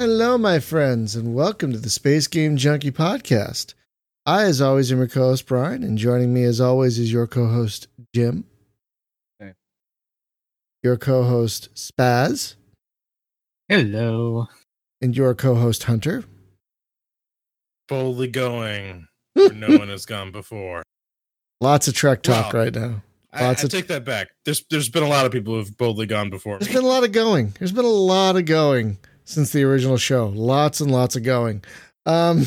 Hello, my friends, and welcome to the Space Game Junkie podcast. I, as always, am your co host, Brian, and joining me, as always, is your co host, Jim. Hey. Your co host, Spaz, Hello. and your co host, Hunter. boldly going where no one has gone before. Lots of Trek talk Wow. right now. I, I Lots of- take that back. There's there's been a lot of people who've boldly gone before There's me. been a lot of going. There's been a lot of going since the original show. Lots and lots of going. Um,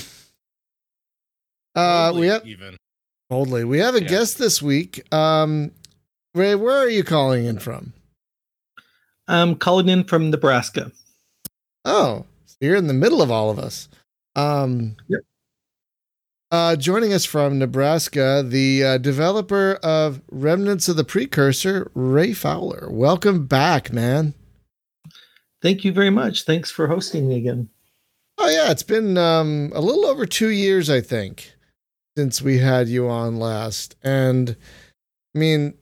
uh, we have even boldly. We have a Yeah. guest this week. Um, Ray, where are you calling in from? I'm calling in from Nebraska. Oh, so you're in the middle of all of us. Um, Yep. Uh, joining us from Nebraska, the uh, developer of Remnants of the Precursor, Ray Fowler. Welcome back, man. Thank you very much. Thanks for hosting me again. Oh yeah, it's been um, a little over two years, I think, since we had you on last. And I mean,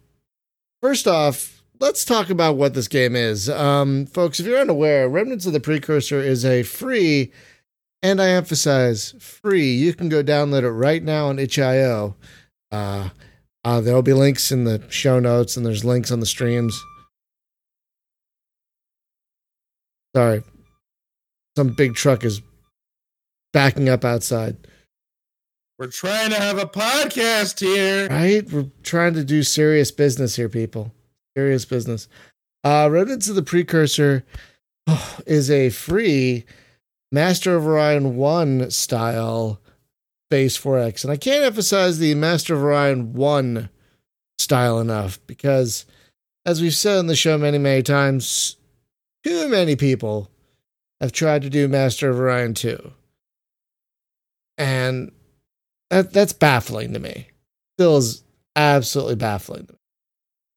first off, let's talk about what this game is, um, folks. If you're unaware, Remnants of the Precursor is a free, and I emphasize free. You can go download it right now on itch.io. Uh, uh, there'll be links in the show notes, and there's links on the streams. Sorry, some big truck is backing up outside. we're trying to have a podcast here. Right? We're trying to do serious business here, people. Serious business. Uh Remnants of the Precursor oh, is a free Master of Orion 1 style Base 4X. And I can't emphasize the Master of Orion 1 style enough because, as we've said on the show many, many times, too many people have tried to do Master of Orion 2. And that that's baffling to me. Still is absolutely baffling to me.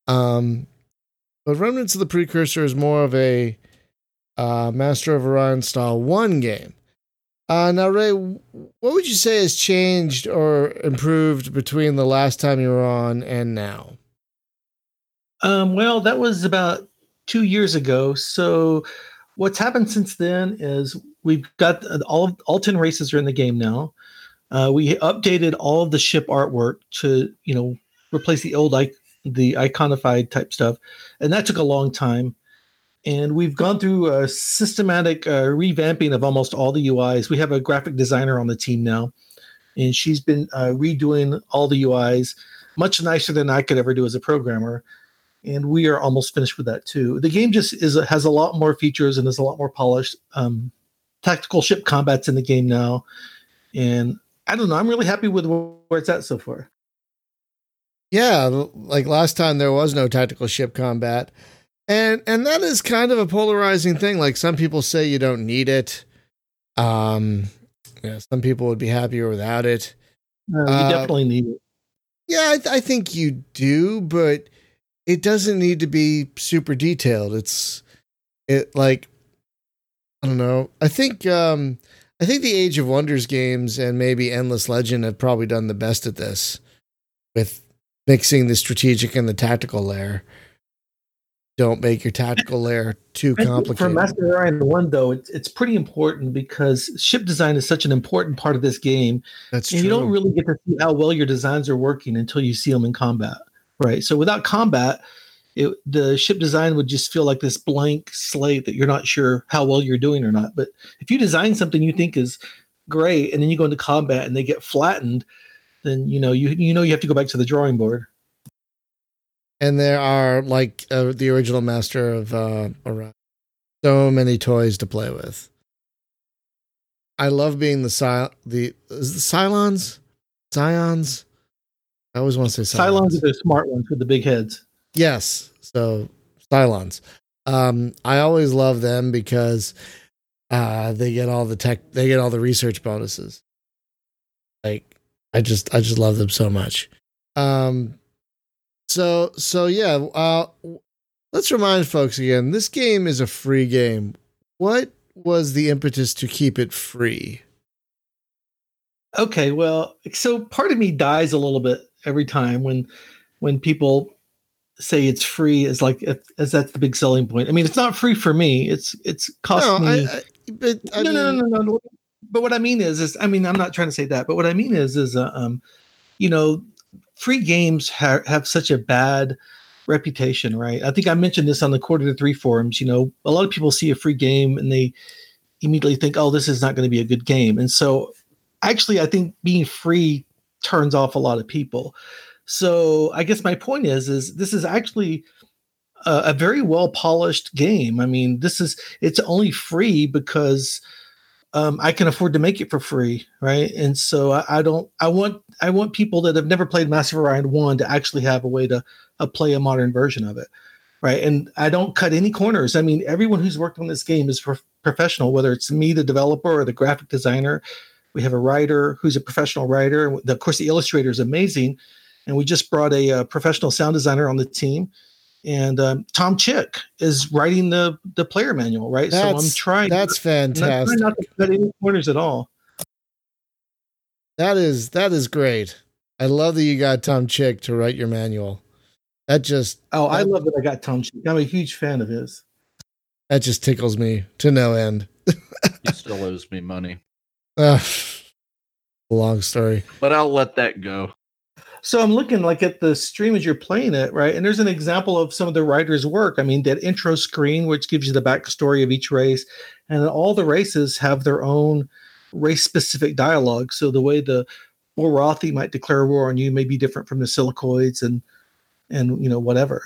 Um, but Remnants of the Precursor is more of a uh, Master of Orion style one game. Uh, now, Ray, what would you say has changed or improved between the last time you were on and now? Um, well, that was about two years ago. So, what's happened since then is we've got all all ten races are in the game now. Uh, we updated all of the ship artwork to you know replace the old like the iconified type stuff, and that took a long time. And we've gone through a systematic uh, revamping of almost all the UIs. We have a graphic designer on the team now, and she's been uh, redoing all the UIs much nicer than I could ever do as a programmer and we are almost finished with that too. The game just is has a lot more features and is a lot more polished. Um, tactical ship combat's in the game now, and I don't know. I'm really happy with where it's at so far. Yeah, like last time there was no tactical ship combat. And and that is kind of a polarizing thing. Like some people say you don't need it. Um yeah, some people would be happier without it. Uh, you Uh, definitely need it. Yeah, I, th- I think you do, but it doesn't need to be super detailed. It's it like I don't know. I think um I think the Age of Wonders games and maybe Endless Legend have probably done the best at this with mixing the strategic and the tactical layer. Don't make your tactical layer too think For complicated. Master Orion One, though, it's it's pretty important because ship design is such an important part of this game, That's and true. you don't really get to see how well your designs are working until you see them in combat, right? So without combat, it, the ship design would just feel like this blank slate that you're not sure how well you're doing or not. But if you design something you think is great, and then you go into combat and they get flattened, then you know you you know you have to go back to the drawing board. and there are like uh, the original master of uh Orion. so many toys to play with i love being the Cy- the the cylons Psilons i always want to say Cylons. Cylons are the smart ones with the big heads. yes so cylons. Um i always love them because uh they get all the tech they get all the research bonuses. Like i just i just love them so much. Um so so yeah uh let's remind folks again this game is a free game. What was the impetus to keep it free? Okay, well, so part of me dies a little bit every time when when people say it's free as like as that's the big selling point. I mean, it's not free for me. It's it's cost no me. I, I, but I no, mean, no, no, no, no. But what I mean is, is I mean, I'm not trying to say that, but what I mean is, is uh, um, you know, free games ha- have such a bad reputation, right? I think I mentioned this on the quarter to three forums. You know, a lot of people see a free game and they immediately think, "Oh, this is not going to be a good game," and so actually, I think being free turns off a lot of people. So I guess my point is, is this is actually a, a very well polished game. I mean, this is it's only free because um, I can afford to make it for free, right? And so I, I, don't. I want I want people that have never played of Orion one to actually have a way to uh, play a modern version of it, right? And I don't cut any corners. I mean, everyone who's worked on this game is pro- professional, whether it's me, the developer, or the graphic designer. We have a writer who's a professional writer. Of course, the illustrator is amazing. And we just brought a, a uh, professional sound designer on the team and um, Tom Chick is writing the the player manual, right? That's, so I'm trying. That's fantastic. not to cut any corners at all. That is that is great. I love that you got Tom Chick to write your manual. That just oh, that, I love that I got Tom Chick. I'm a huge fan of his. That just tickles me to no end. he still owes me money. Uh, long story, but I'll let that go. So I'm looking like at the stream as you're playing it, right? And there's an example of some of the writers' work. I mean, that intro screen, which gives you the backstory of each race, and all the races have their own race-specific dialogue. So the way the Kilrathi might declare war on you may be different from the Silicoids and and you know whatever.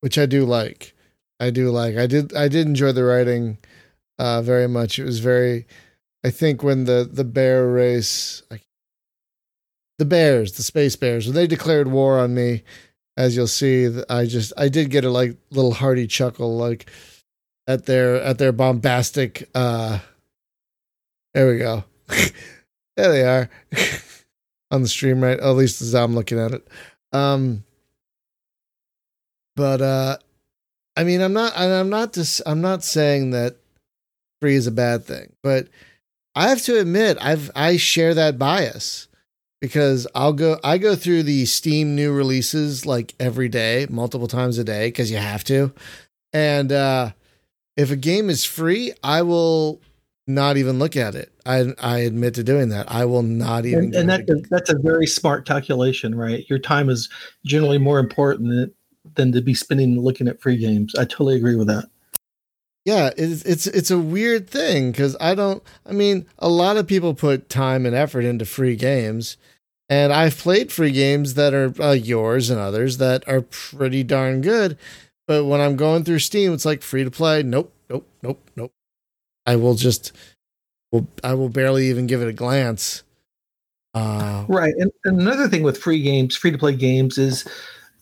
Which I do like. I do like. I did. I did enjoy the writing uh, very much. It was very. I think when the the bear race, I the Bears, the Space Bears, when they declared war on me, as you'll see, I just I did get a like little hearty chuckle like at their at their bombastic. uh There we go. there they are on the stream, right? at least as I'm looking at it. Um, but uh, I mean, I'm not. I'm not just. I'm not saying that free is a bad thing, but I have to admit, I've I share that bias because I'll go I go through the Steam new releases like every day, multiple times a day because you have to. And uh if a game is free, I will not even look at it. I I admit to doing that. I will not even. And, and that's a, that's a very smart calculation, right? Your time is generally more important than, than to be spending looking at free games. I totally agree with that yeah, it's it's it's a weird thing because I don't. I mean, a lot of people put time and effort into free games, and I've played free games that are uh, yours and others that are pretty darn good. But when I'm going through Steam, it's like free to play. Nope, nope, nope, nope. I will just, will I will barely even give it a glance. Uh, right, and another thing with free games, free to play games, is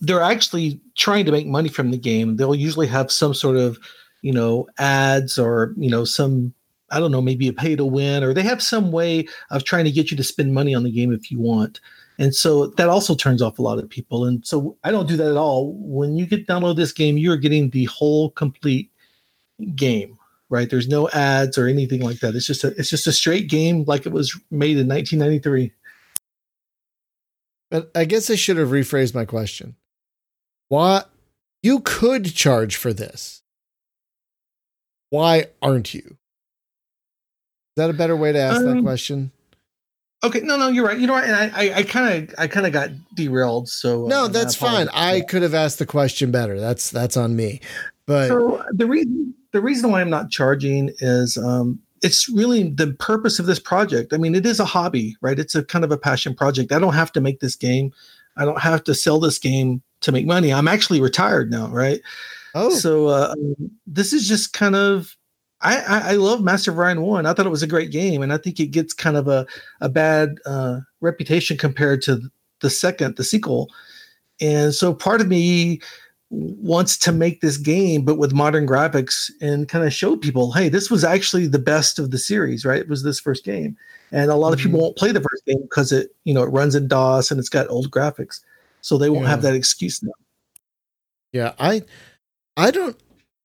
they're actually trying to make money from the game. They'll usually have some sort of you know ads or you know some I don't know, maybe a pay to win, or they have some way of trying to get you to spend money on the game if you want. And so that also turns off a lot of people. And so I don't do that at all. When you get download this game, you are getting the whole complete game, right? There's no ads or anything like that. It's just a it's just a straight game like it was made in 1993. But I guess I should have rephrased my question. What you could charge for this why aren't you? Is that a better way to ask um, that question? Okay, no, no, you're right. You know what? And I, I kind of, I kind of got derailed. So no, uh, that's fine. I could have asked the question better. That's that's on me. But so the reason, the reason why I'm not charging is, um, it's really the purpose of this project. I mean, it is a hobby, right? It's a kind of a passion project. I don't have to make this game. I don't have to sell this game to make money. I'm actually retired now, right? Oh, so uh, this is just kind of. I, I, I love Master of Orion One. I thought it was a great game, and I think it gets kind of a a bad uh, reputation compared to the second, the sequel. And so part of me wants to make this game, but with modern graphics, and kind of show people, hey, this was actually the best of the series, right? It was this first game, and a lot mm-hmm. of people mm-hmm. won't play the first game because it, you know, it runs in DOS and it's got old graphics, so they won't yeah. have that excuse now. Yeah, I I don't.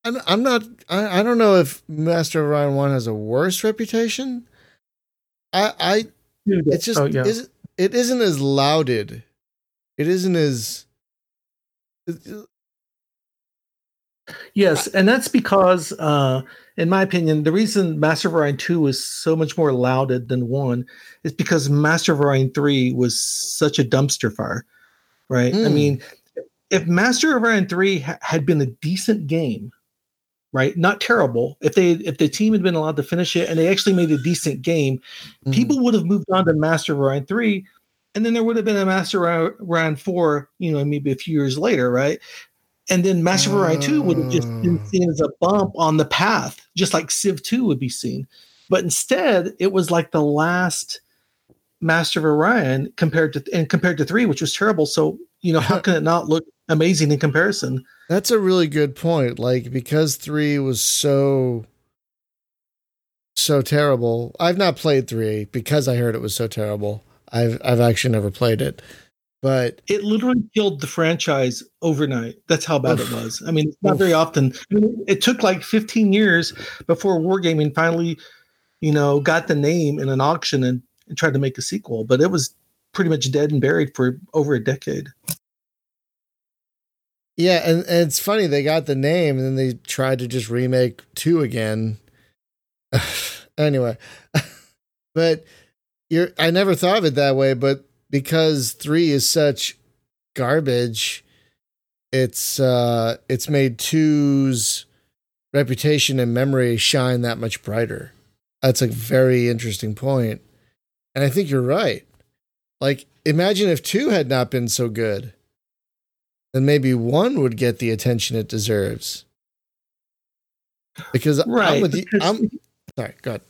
I'm not. I, I don't know if Master of Orion One has a worse reputation. I. I. It's just. Oh, yeah. is, it isn't as lauded. It isn't as. Yes, and that's because, uh, in my opinion, the reason Master of Orion 2 is so much more lauded than 1 is because Master of Orion 3 was such a dumpster fire, right? I Mm. mean, if Master of Orion 3 ha- had been a decent game, right? Not terrible. If they if the team had been allowed to finish it and they actually made a decent game, Mhm. people would have moved on to Master of Orion 3 and then there would have been a Master of Orion 4, you know, maybe a few years later, right? And then Master of Orion 2 would have just been Oh. seen as a bump on the path, just like Civ 2 would be seen. But instead, it was like the last Master of Orion compared to and compared to 3, which was terrible. So, you know, how can it not look amazing in comparison? That's a really good point. Like because three was so so terrible. I've not played three because I heard it was so terrible. I've I've actually never played it. But It literally killed the franchise overnight. That's how bad it was. I mean, it's not Oof. very often. I mean, it took like 15 years before Wargaming finally, you know, got the name in an auction and, and tried to make a sequel. But it was pretty much dead and buried for over a decade. yeah, and, and it's funny they got the name and then they tried to just remake two again. anyway, but you're I never thought of it that way, but because three is such garbage, it's uh it's made two's reputation and memory shine that much brighter. That's a very interesting point. And I think you're right. Like, imagine if two had not been so good. Then maybe one would get the attention it deserves. Because I'm Right. with you. I'm sorry, go ahead.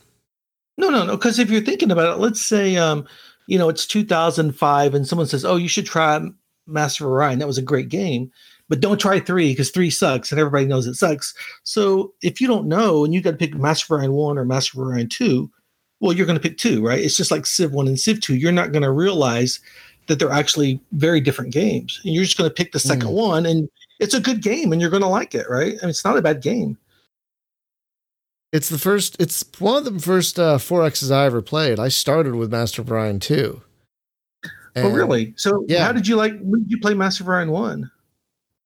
No, no, no. Because if you're thinking about it, let's say, um, you know, it's 2005 and someone says, oh, you should try Master of Orion. That was a great game. But don't try three because three sucks and everybody knows it sucks. So if you don't know and you got to pick Master of Orion 1 or Master of Orion 2, well, you're going to pick two, right? It's just like Civ 1 and Civ 2. You're not going to realize that they're actually very different games. And you're just going to pick the second Mm. one and it's a good game and you're going to like it, right? I mean, it's not a bad game. It's the first. It's one of the first uh, 4Xs I ever played. I started with Master Orion 2. oh, really? So yeah. how did you like, when did you play Master Orion 1?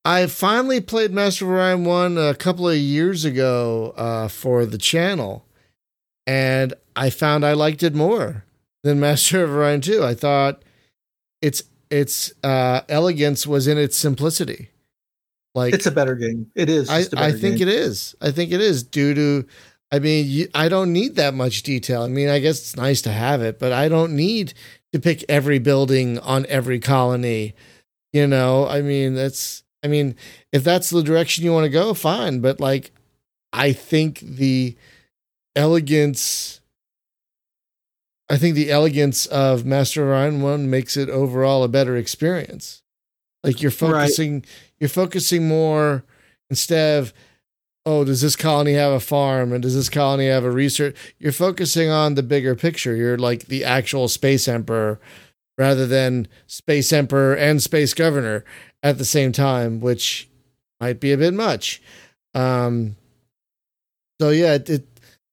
I finally played Master of Orion 1 a couple of years ago uh, for the channel. And I found I liked it more than Master of Orion 2. I thought its its uh, elegance was in its simplicity. Like It's a better game. It is. I, I think game. it is. I think it is due to. I mean, you, I don't need that much detail. I mean, I guess it's nice to have it, but I don't need to pick every building on every colony. You know, I mean, that's. I mean, if that's the direction you want to go, fine. But like, I think the elegance. I think the elegance of Master of Orion One makes it overall a better experience. Like you're Right. focusing, you're focusing more instead of, oh, does this colony have a farm and does this colony have a research? You're focusing on the bigger picture. You're like the actual space emperor rather than space emperor and space governor at the same time, which might be a bit much. Um, so yeah, it, it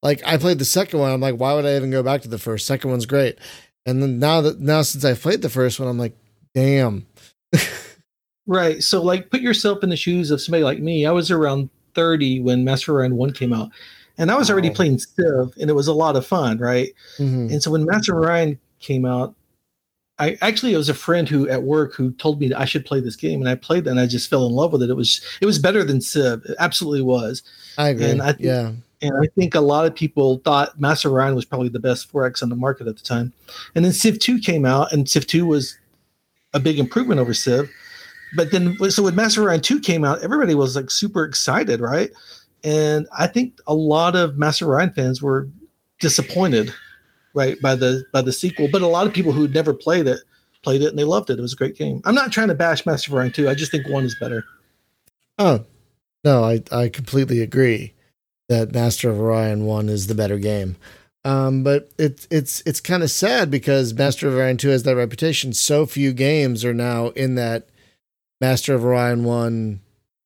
like I played the second one. I'm like, why would I even go back to the first? Second one's great. And then now that now since I've played the first one, I'm like, damn. Right. So, like, put yourself in the shoes of somebody like me. I was around 30 when Master Orion 1 came out, and I was already Wow. playing Civ, and it was a lot of fun, right? Mhm. And so, when Master Orion came out, I actually it was a friend who at work who told me that I should play this game, and I played it, and I just fell in love with it. It was it was better than Civ. It absolutely was. I agree. And I think- yeah. And I think a lot of people thought Master Orion was probably the best 4X on the market at the time. And then Civ 2 came out, and Civ 2 was a big improvement over Civ. But then, so when Master Orion 2 came out, everybody was like super excited, right? And I think a lot of Master Orion fans were disappointed, right, by the by the sequel. But a lot of people who never played it played it and they loved it. It was a great game. I'm not trying to bash Master of Orion 2. I just think one is better. Oh, no, I, I completely agree that Master of Orion 1 is the better game. Um, but it, it's it's kind of sad because Master of Orion 2 has that reputation. So few games are now in that Master of Orion 1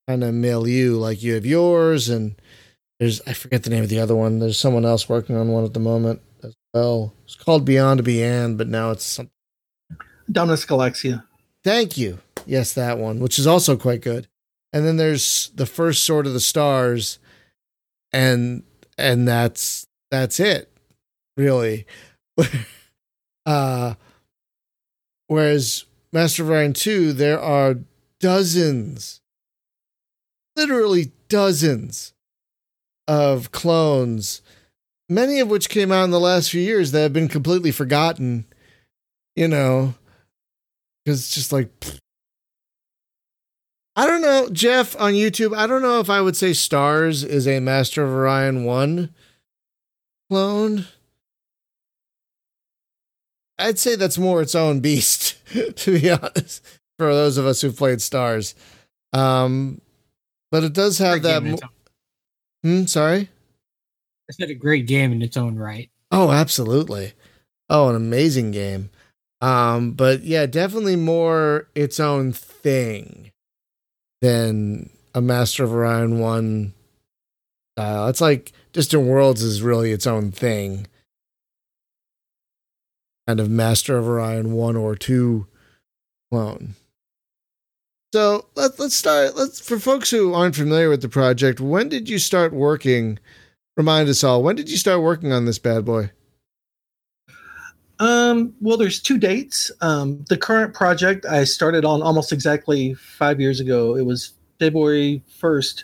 kind of milieu. Like you have yours, and there's, I forget the name of the other one. There's someone else working on one at the moment well. It's called Beyond Beyond, but now it's something. Dominus Galaxia. Thank you. Yes, that one, which is also quite good. and then there's the first sword of the stars, and and that's that's it, really. uh, whereas Master of Orion two, there are dozens, literally dozens, of clones, many of which came out in the last few years that have been completely forgotten. You know, because it's just like I don't know, Jeff on YouTube. I don't know if I would say Stars is a Master of Orion 1 clone. I'd say that's more its own beast, to be honest, for those of us who've played Stars. Um, but it does have Great that. Mo- hmm, sorry? I said a great game in its own right. Oh, absolutely. Oh, an amazing game. Um, but yeah, definitely more its own thing than a Master of Orion one style. It's like Distant Worlds is really its own thing. Kind of Master of Orion one or two clone. So let's let's start. Let's for folks who aren't familiar with the project. When did you start working? Remind us all. When did you start working on this bad boy? Um, well, there's two dates. Um, the current project I started on almost exactly five years ago. It was February 1st,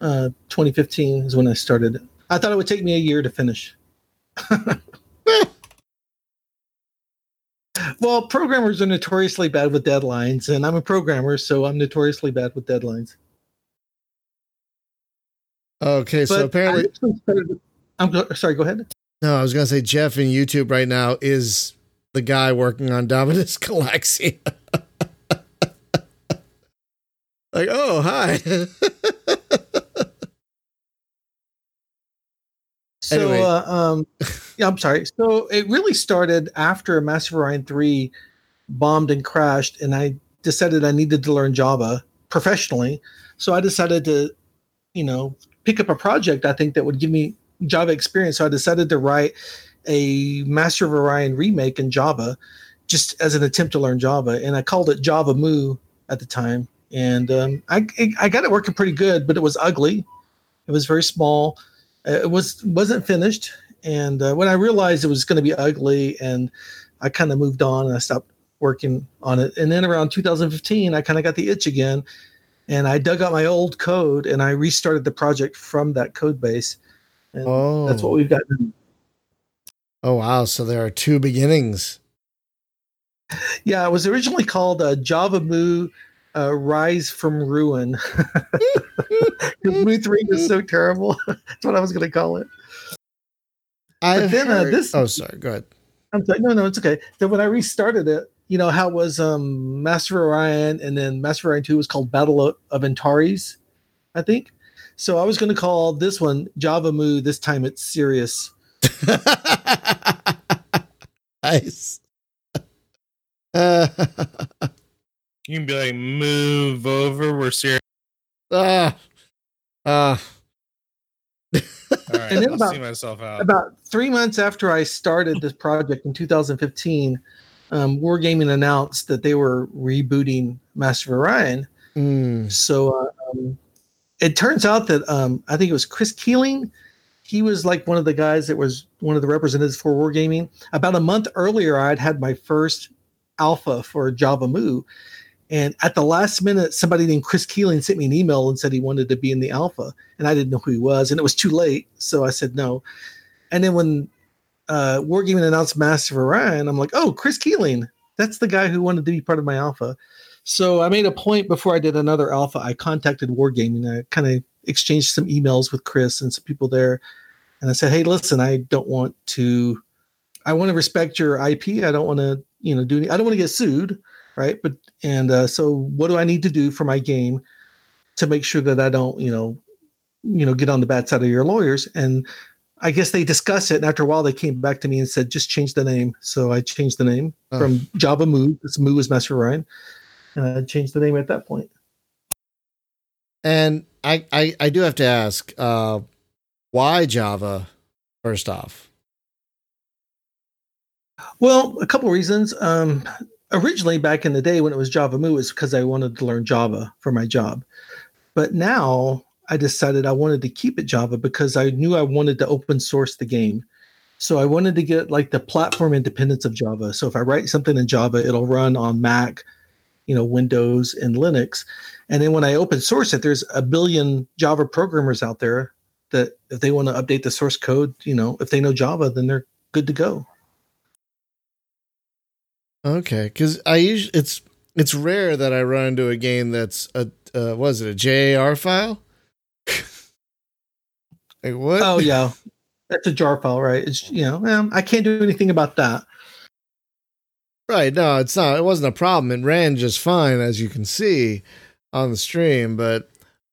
uh, 2015 is when I started. I thought it would take me a year to finish. well, programmers are notoriously bad with deadlines, and I'm a programmer, so I'm notoriously bad with deadlines. Okay, so apparently, I actually started- I'm go- sorry. Go ahead. no, I was gonna say Jeff in YouTube right now is the guy working on Dominus Galaxia. like, oh hi. So, Anyway. uh, um, yeah, I'm sorry. So it really started after Master of Orion 3 bombed and crashed, and I decided I needed to learn Java professionally. So I decided to, you know, pick up a project I think that would give me Java experience. So I decided to write a Master of Orion remake in Java just as an attempt to learn Java. And I called it Java Moo at the time. And um, I, I got it working pretty good, but it was ugly. It was very small uh, it was wasn't finished and uh, when i realized it was going to be ugly and i kind of moved on and i stopped working on it and then around 2015 i kind of got the itch again and i dug out my old code and i restarted the project from that code base and Oh, that's what we've got Oh wow! So there are two beginnings. yeah it was originally called uh, java moo uh, rise from ruin moo 3 was so terrible that's what i was going to call it I then, uh, this- Oh, sorry. Go ahead. I'm sorry. No, no, it's okay. Then when I restarted it, you know how it was um Master of Orion and then Master of Orion 2 was called Battle of, of Antares, I think. So I was going to call this one Java Moo. This time it's serious. nice. Uh, You can be like, move over. We're serious. ah, ah. All right, And then I'll about- see myself out. About three months after I started this project in 2015, um, Wargaming announced that they were rebooting Master of Orion. Mm. So uh, um, it turns out that um, I think it was Chris Keeling. He was like one of the guys that was one of the representatives for Wargaming. About a month earlier, I had had my first alpha for Java Moo. And at the last minute, somebody named Chris Keeling sent me an email and said he wanted to be in the alpha. And I didn't know who he was. And it was too late. So I said no. And then when uh, Wargaming announced Master of Orion, I'm like, oh, Chris Keeling. That's the guy who wanted to be part of my alpha. So I made a point before I did another alpha. I contacted Wargaming. I kind of exchanged some emails with Chris and some people there, and I said, "Hey, listen, I don't want to. I want to respect your IP. I don't want to, you know, do. Any, I don't want to get sued, right? But and uh, so, what do I need to do for my game to make sure that I don't, you know, you know, get on the bad side of your lawyers?" And I guess they discussed it, and after a while, they came back to me and said, "Just change the name." So I changed the name Oh. from Java Moo. This Moo is Master Orion and I changed the name at that point. And I, I, I do have to ask, uh, why Java? First off, Well, a couple reasons. Um, originally, back in the day when it was Java Moo, is because I wanted to learn Java for my job. But now I decided I wanted to keep it Java because I knew I wanted to open source the game. So I wanted to get like the platform independence of Java. So if I write something in Java, it'll run on Mac, you know, Windows and Linux. And then when I open source it, there's a billion Java programmers out there that if they want to update the source code, you know, if they know Java, then they're good to go. Okay, because I usually it's it's rare that I run into a game that's a uh, was it a JAR file? Like what? Oh yeah, that's a jar file, right? It's you know, um, I can't do anything about that. Right. No, it's not. It wasn't a problem. It ran just fine, as you can see on the stream. But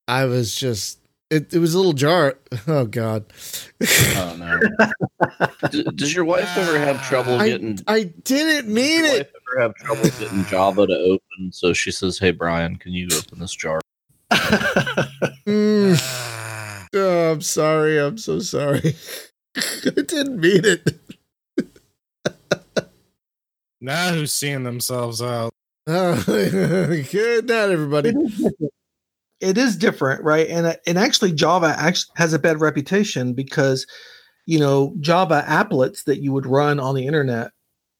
I was just. It, it was a little jar. Oh God. Oh no. D- does your wife ever have trouble I, getting? I didn't mean does your it. wife ever have trouble getting Java to open? So she says, "Hey Brian, can you open this jar?" Mm. Oh, I'm sorry. I'm so sorry. I didn't mean it. now who's seeing themselves out? Oh, good night, everybody. it, is different. it is different, right? And uh, and actually, Java actually has a bad reputation because you know Java applets that you would run on the internet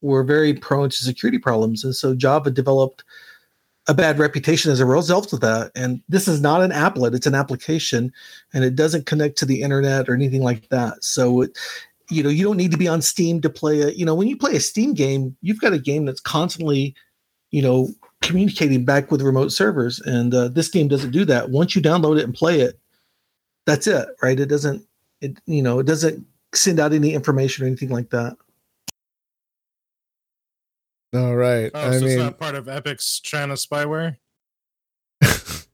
were very prone to security problems, and so Java developed a bad reputation as a result of that. And this is not an applet; it's an application, and it doesn't connect to the internet or anything like that. So it, you know, you don't need to be on Steam to play it. You know, when you play a Steam game, you've got a game that's constantly, you know, communicating back with remote servers, and uh, this game doesn't do that. Once you download it and play it, that's it, right? It doesn't. It you know, it doesn't send out any information or anything like that. All right. Oh, I so it's not part of Epic's China spyware.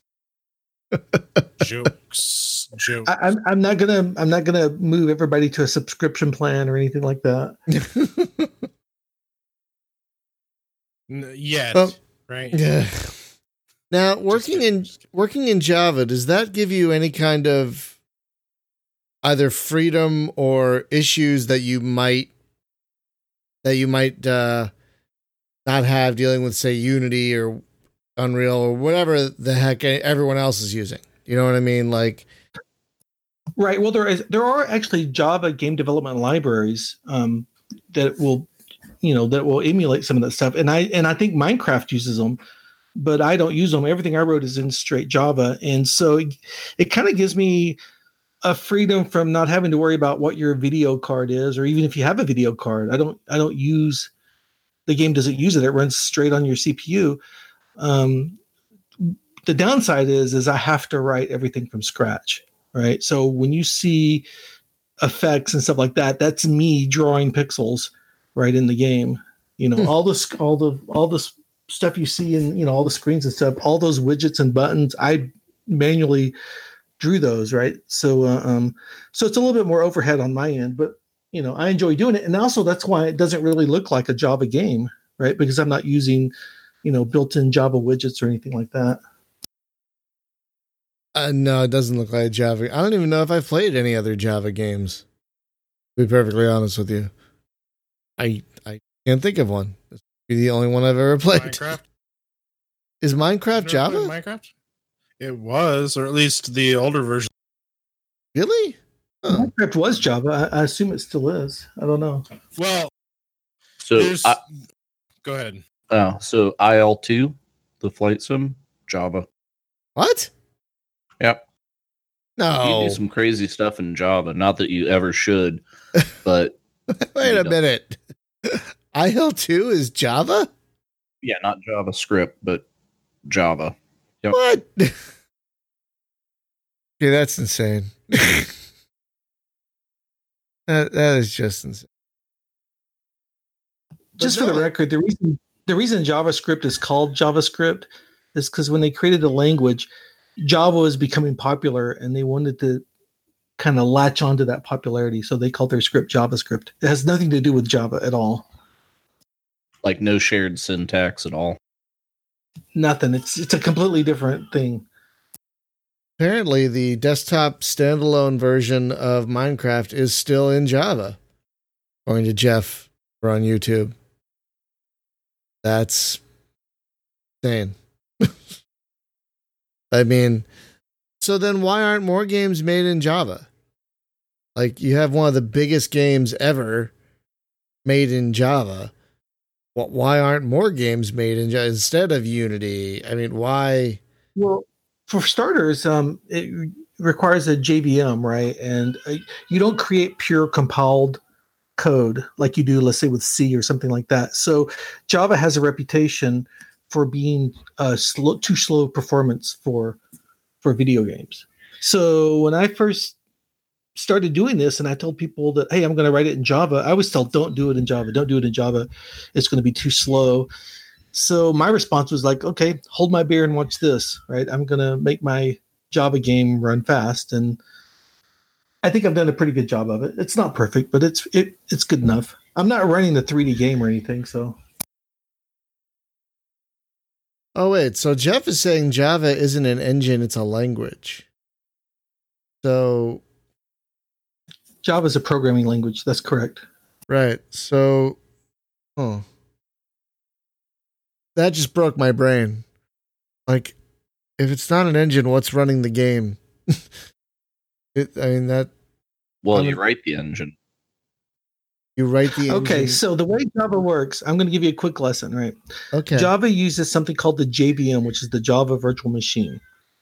jokes, jokes. I, I'm I'm not gonna I'm not gonna move everybody to a subscription plan or anything like that. N- yet, Well, right? yeah. Now, working in working in Java, does that give you any kind of either freedom or issues that you might that you might uh, not have dealing with, say, Unity or Unreal or whatever the heck everyone else is using? You know what I mean? Like, Right. Well, there is there are actually Java game development libraries um, that will, you know, that will emulate some of that stuff, and I and I think Minecraft uses them, but I don't use them. Everything I wrote is in straight Java, and so it, it kind of gives me a freedom from not having to worry about what your video card is, or even if you have a video card. I don't I don't use the game doesn't use it. It runs straight on your CPU. Um, the downside is is I have to write everything from scratch right? So when you see effects and stuff like that, that's me drawing pixels right in the game. You know, Hmm. all this, all the, all this stuff you see in, you know, all the screens and stuff, all those widgets and buttons, I manually drew those, right? So, uh, um, so it's a little bit more overhead on my end, but you know, I enjoy doing it, and also that's why it doesn't really look like a Java game, right? Because I'm not using, you know, built-in Java widgets or anything like that. uh, no, it doesn't look like a Java. I don't even know if I've played any other Java games. To be perfectly honest with you, I I can't think of one. This would be the only one I've ever played. Minecraft. Is Minecraft Java? Minecraft. It was, or at least the older version. Really? Huh. Minecraft was Java. I, I assume it still is. I don't know. Well, So. I, go ahead. oh, so IL two, the flight sim, Java. What? Yep. No. You No. do some crazy stuff in Java. Not that you ever should, but Wait a don't. minute. IL two is Java? yeah, not JavaScript, but Java. Yep. What? okay, that's insane. that that is just insane. Just But for the record, the reason the reason JavaScript is called JavaScript is because when they created the language, Java was becoming popular, and they wanted to kind of latch onto that popularity, so they called their script JavaScript. It has nothing to do with Java at all. Like no shared syntax at all. Nothing. It's it's a completely different thing. Apparently, the desktop standalone version of Minecraft is still in Java, according to Jeff over on YouTube. That's insane. I mean, So then why aren't more games made in Java? Like you have one of the biggest games ever made in Java. Why aren't more games made in Java instead of Unity? I mean, why? Well, for starters, um, it requires a JVM, right? And uh, you don't create pure compiled code like you do, let's say, with C or something like that. So Java has a reputation for being uh, slow, too slow performance for for video games. So when I first started doing this, and I told people that, hey, I'm going to write it in Java, I was told, don't do it in Java, don't do it in Java. It's going to be too slow. So my response was like, okay, hold my beer and watch this, right? I'm going to make my Java game run fast and I think I've done a pretty good job of it. It's not perfect, but it's it it's good enough. I'm not running the 3D game or anything, so Oh wait, so Jeff is saying Java isn't an engine; it's a language. So Java is a programming language. That's correct. right, so oh, that just broke my brain. Like, if it's not an engine, what's running the game? it, I mean that Well, I'm- you write the engine. you write the engine. Okay, so the way Java works, I'm going to give you a quick lesson, right? okay, Java uses something called the JVM, which is the Java Virtual Machine,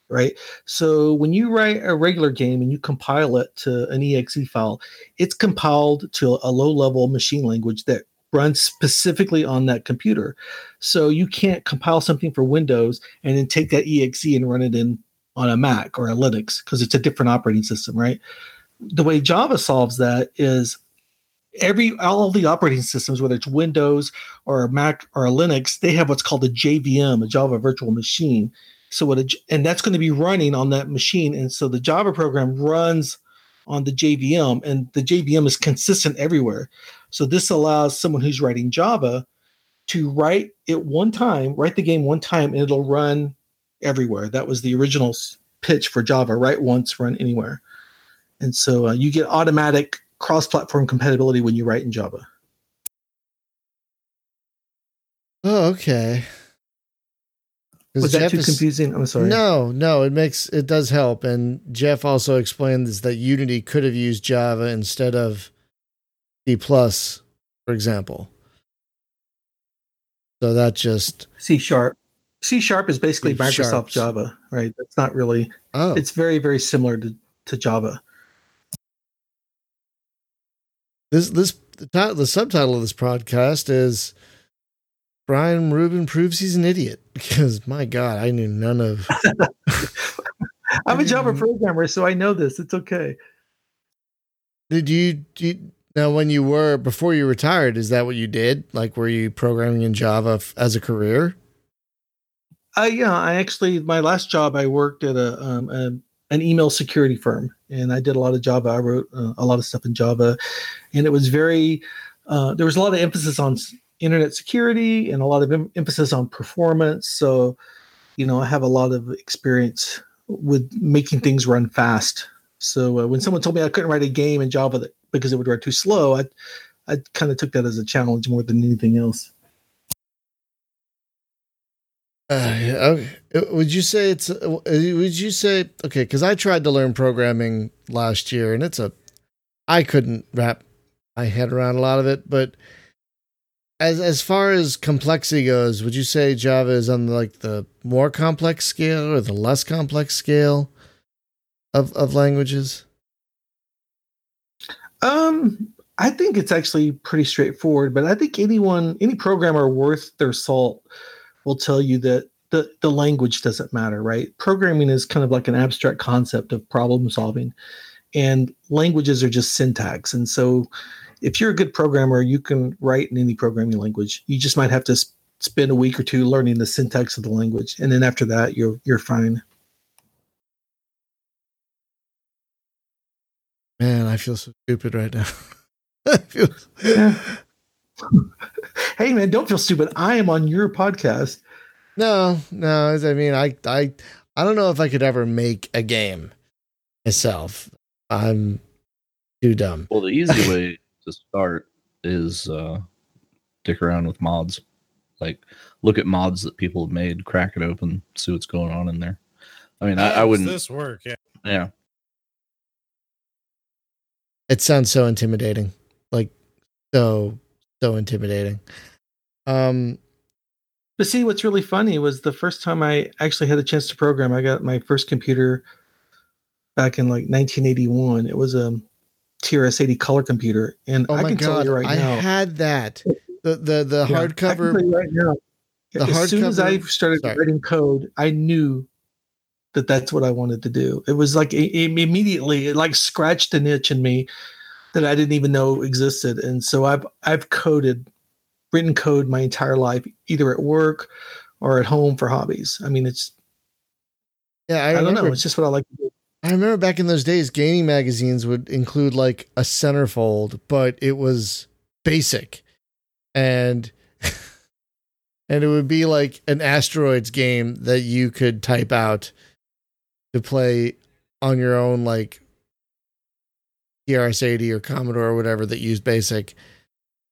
right? So when you write a regular game and you compile it to an exe file, it's compiled to a low level machine language that runs specifically on that computer. So you can't compile something for Windows and then take that exe and run it in on a Mac or a Linux because it's a different operating system, right? The way Java solves that is every all the operating systems, whether it's Windows or a Mac or a Linux, they have what's called a JVM, a Java Virtual Machine. So what, a, and that's going to be running on that machine, and so the Java program runs on the JVM, and the JVM is consistent everywhere. So this allows someone who's writing Java to write it one time, write the game one time, and it'll run everywhere. That was the original pitch for Java: write once, run anywhere. And so uh, you get automatic cross-platform compatibility when you write in Java. oh okay. 'Cause Was that Jeff too is- confusing? I'm sorry. No, no, it makes it does help. And Jeff also explained this that Unity could have used Java instead of C plus, for example. So that just C sharp. C sharp is basically C Microsoft sharps. Java, right? That's not really. oh It's very very similar to, to Java. this this the, ti- the subtitle of this podcast is Brian Rubin proves he's an idiot because my God, I knew none of. I'm a Java programmer, so I know this. It's okay. Did you, do you now when you were before you retired? Is that what you did? Like, were you programming in Java f- as a career? Uh, yeah, I actually my last job I worked at a, um, a an email security firm, and I did a lot of Java. I wrote uh, a lot of stuff in Java, and it was very. Uh, there was a lot of emphasis on internet security and a lot of em- emphasis on performance. So, you know, I have a lot of experience with making things run fast. So uh, when someone told me I couldn't write a game in Java that, because it would run too slow, I I kind of took that as a challenge more than anything else. Uh, okay. Uh, Would you say it's? uh, Would you say okay? Because I tried to learn programming last year, and it's a. I couldn't wrap my head around a lot of it, but as as far as complexity goes, would you say Java is on like the more complex scale or the less complex scale of of languages? Um, I think it's actually pretty straightforward, but I think anyone, any programmer worth their salt will tell you that the, the language doesn't matter, right? Programming is kind of like an abstract concept of problem solving, and languages are just syntax. And so, if you're a good programmer, you can write in any programming language. You just might have to s- spend a week or two learning the syntax of the language, and then after that, you're you're fine. Man, I feel so stupid right now. I feel. Hey, man, don't feel stupid. I am on your podcast. No, no. I mean, I, I, I don't know if I could ever make a game myself. I'm too dumb. Well, the easy way to start is uh, dick around with mods. Like, look at mods that people have made, crack it open, see what's going on in there. I mean, I, I wouldn't. this work? Yeah. Yeah. It sounds so intimidating. Like so so intimidating. Um But see, what's really funny was the first time I actually had a chance to program. I got my first computer back in like 1981. It was a TRS-80 color computer, and oh I can tell you right I now, had that. The the the Yeah, I hardcover right now. the as soon as I started sorry. writing code, I knew that that's what I wanted to do. It was like it, it immediately, it like scratched an itch in me that I didn't even know existed. And so I've I've coded, written code my entire life, either at work or at home for hobbies. I mean, it's Yeah, I, I, don't know. It's just what I like to do. I remember back in those days, gaming magazines would include like a centerfold, but it was basic, and and it would be like an asteroids game that you could type out to play on your own, like TRS-80 or Commodore or whatever that used basic.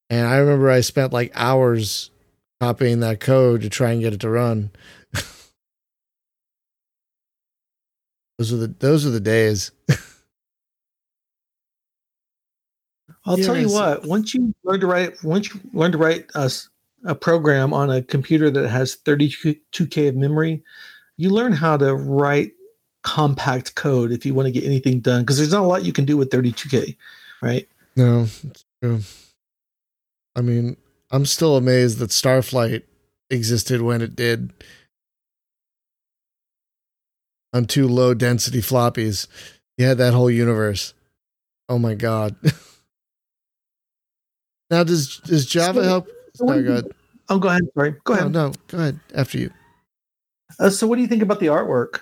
And I remember I spent like hours copying that code to try and get it to run. Those are the those are the days. I'll tell you what. Once you learn to write, once you learn to write a, s- a program on a computer that has 32k of memory, you learn how to write compact code if you want to get anything done. Because there's not a lot you can do with 32k, right? No, it's true. I mean, I'm still amazed that Starflight existed when it did on two low density floppies. You had that whole universe. Oh my god. now does does Java So- help? Sorry, go ahead. Oh, go ahead. Sorry. Go No, ahead. no, go ahead. After you. Uh, so, what do you think about the artwork?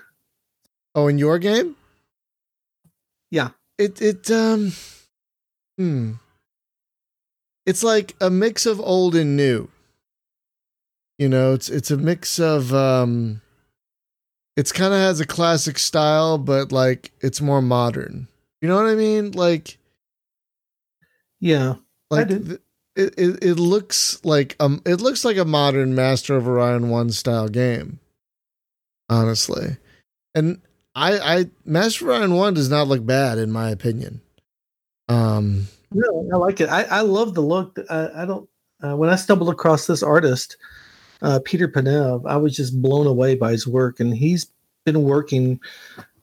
Oh, in your game? Yeah. It it um hmm. It's like a mix of old and new. You know, it's it's a mix of um it's kind of has a classic style but like it's more modern. You know what I mean? Like Yeah. like th- it, it it looks like um it looks like a modern Master of Orion 1 style game. Honestly. And I I Master of Orion 1 does not look bad in my opinion. Um No, I like it. I, I love the look. I, I don't. Uh, when I stumbled across this artist, uh, Peter Panev, I was just blown away by his work, and he's been working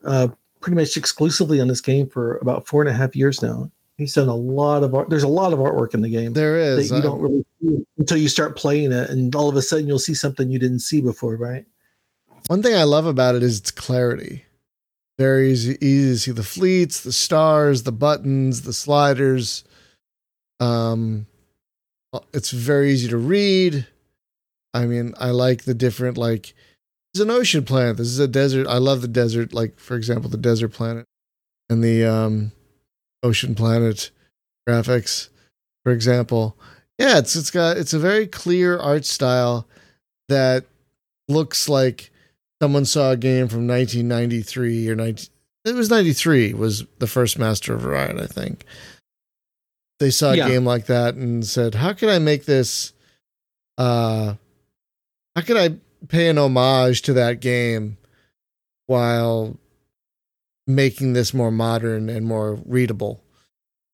uh, pretty much exclusively on this game for about four and a half years now. He's done a lot of art. There's a lot of artwork in the game There is. you I- don't really see until you start playing it, and all of a sudden you'll see something you didn't see before, right? One thing I love about it is its clarity. Very easy, easy to see the fleets, the stars, the buttons, the sliders. Um, it's very easy to read. I mean, I like the different like. This is an ocean planet. This is a desert. I love the desert. Like for example, the desert planet and the um, ocean planet graphics. For example, yeah, it's it's got it's a very clear art style that looks like someone saw a game from 1993 or 19 it was 93 was the first master of orion i think they saw a Yeah. game like that and said how can i make this uh how can i pay an homage to that game while making this more modern and more readable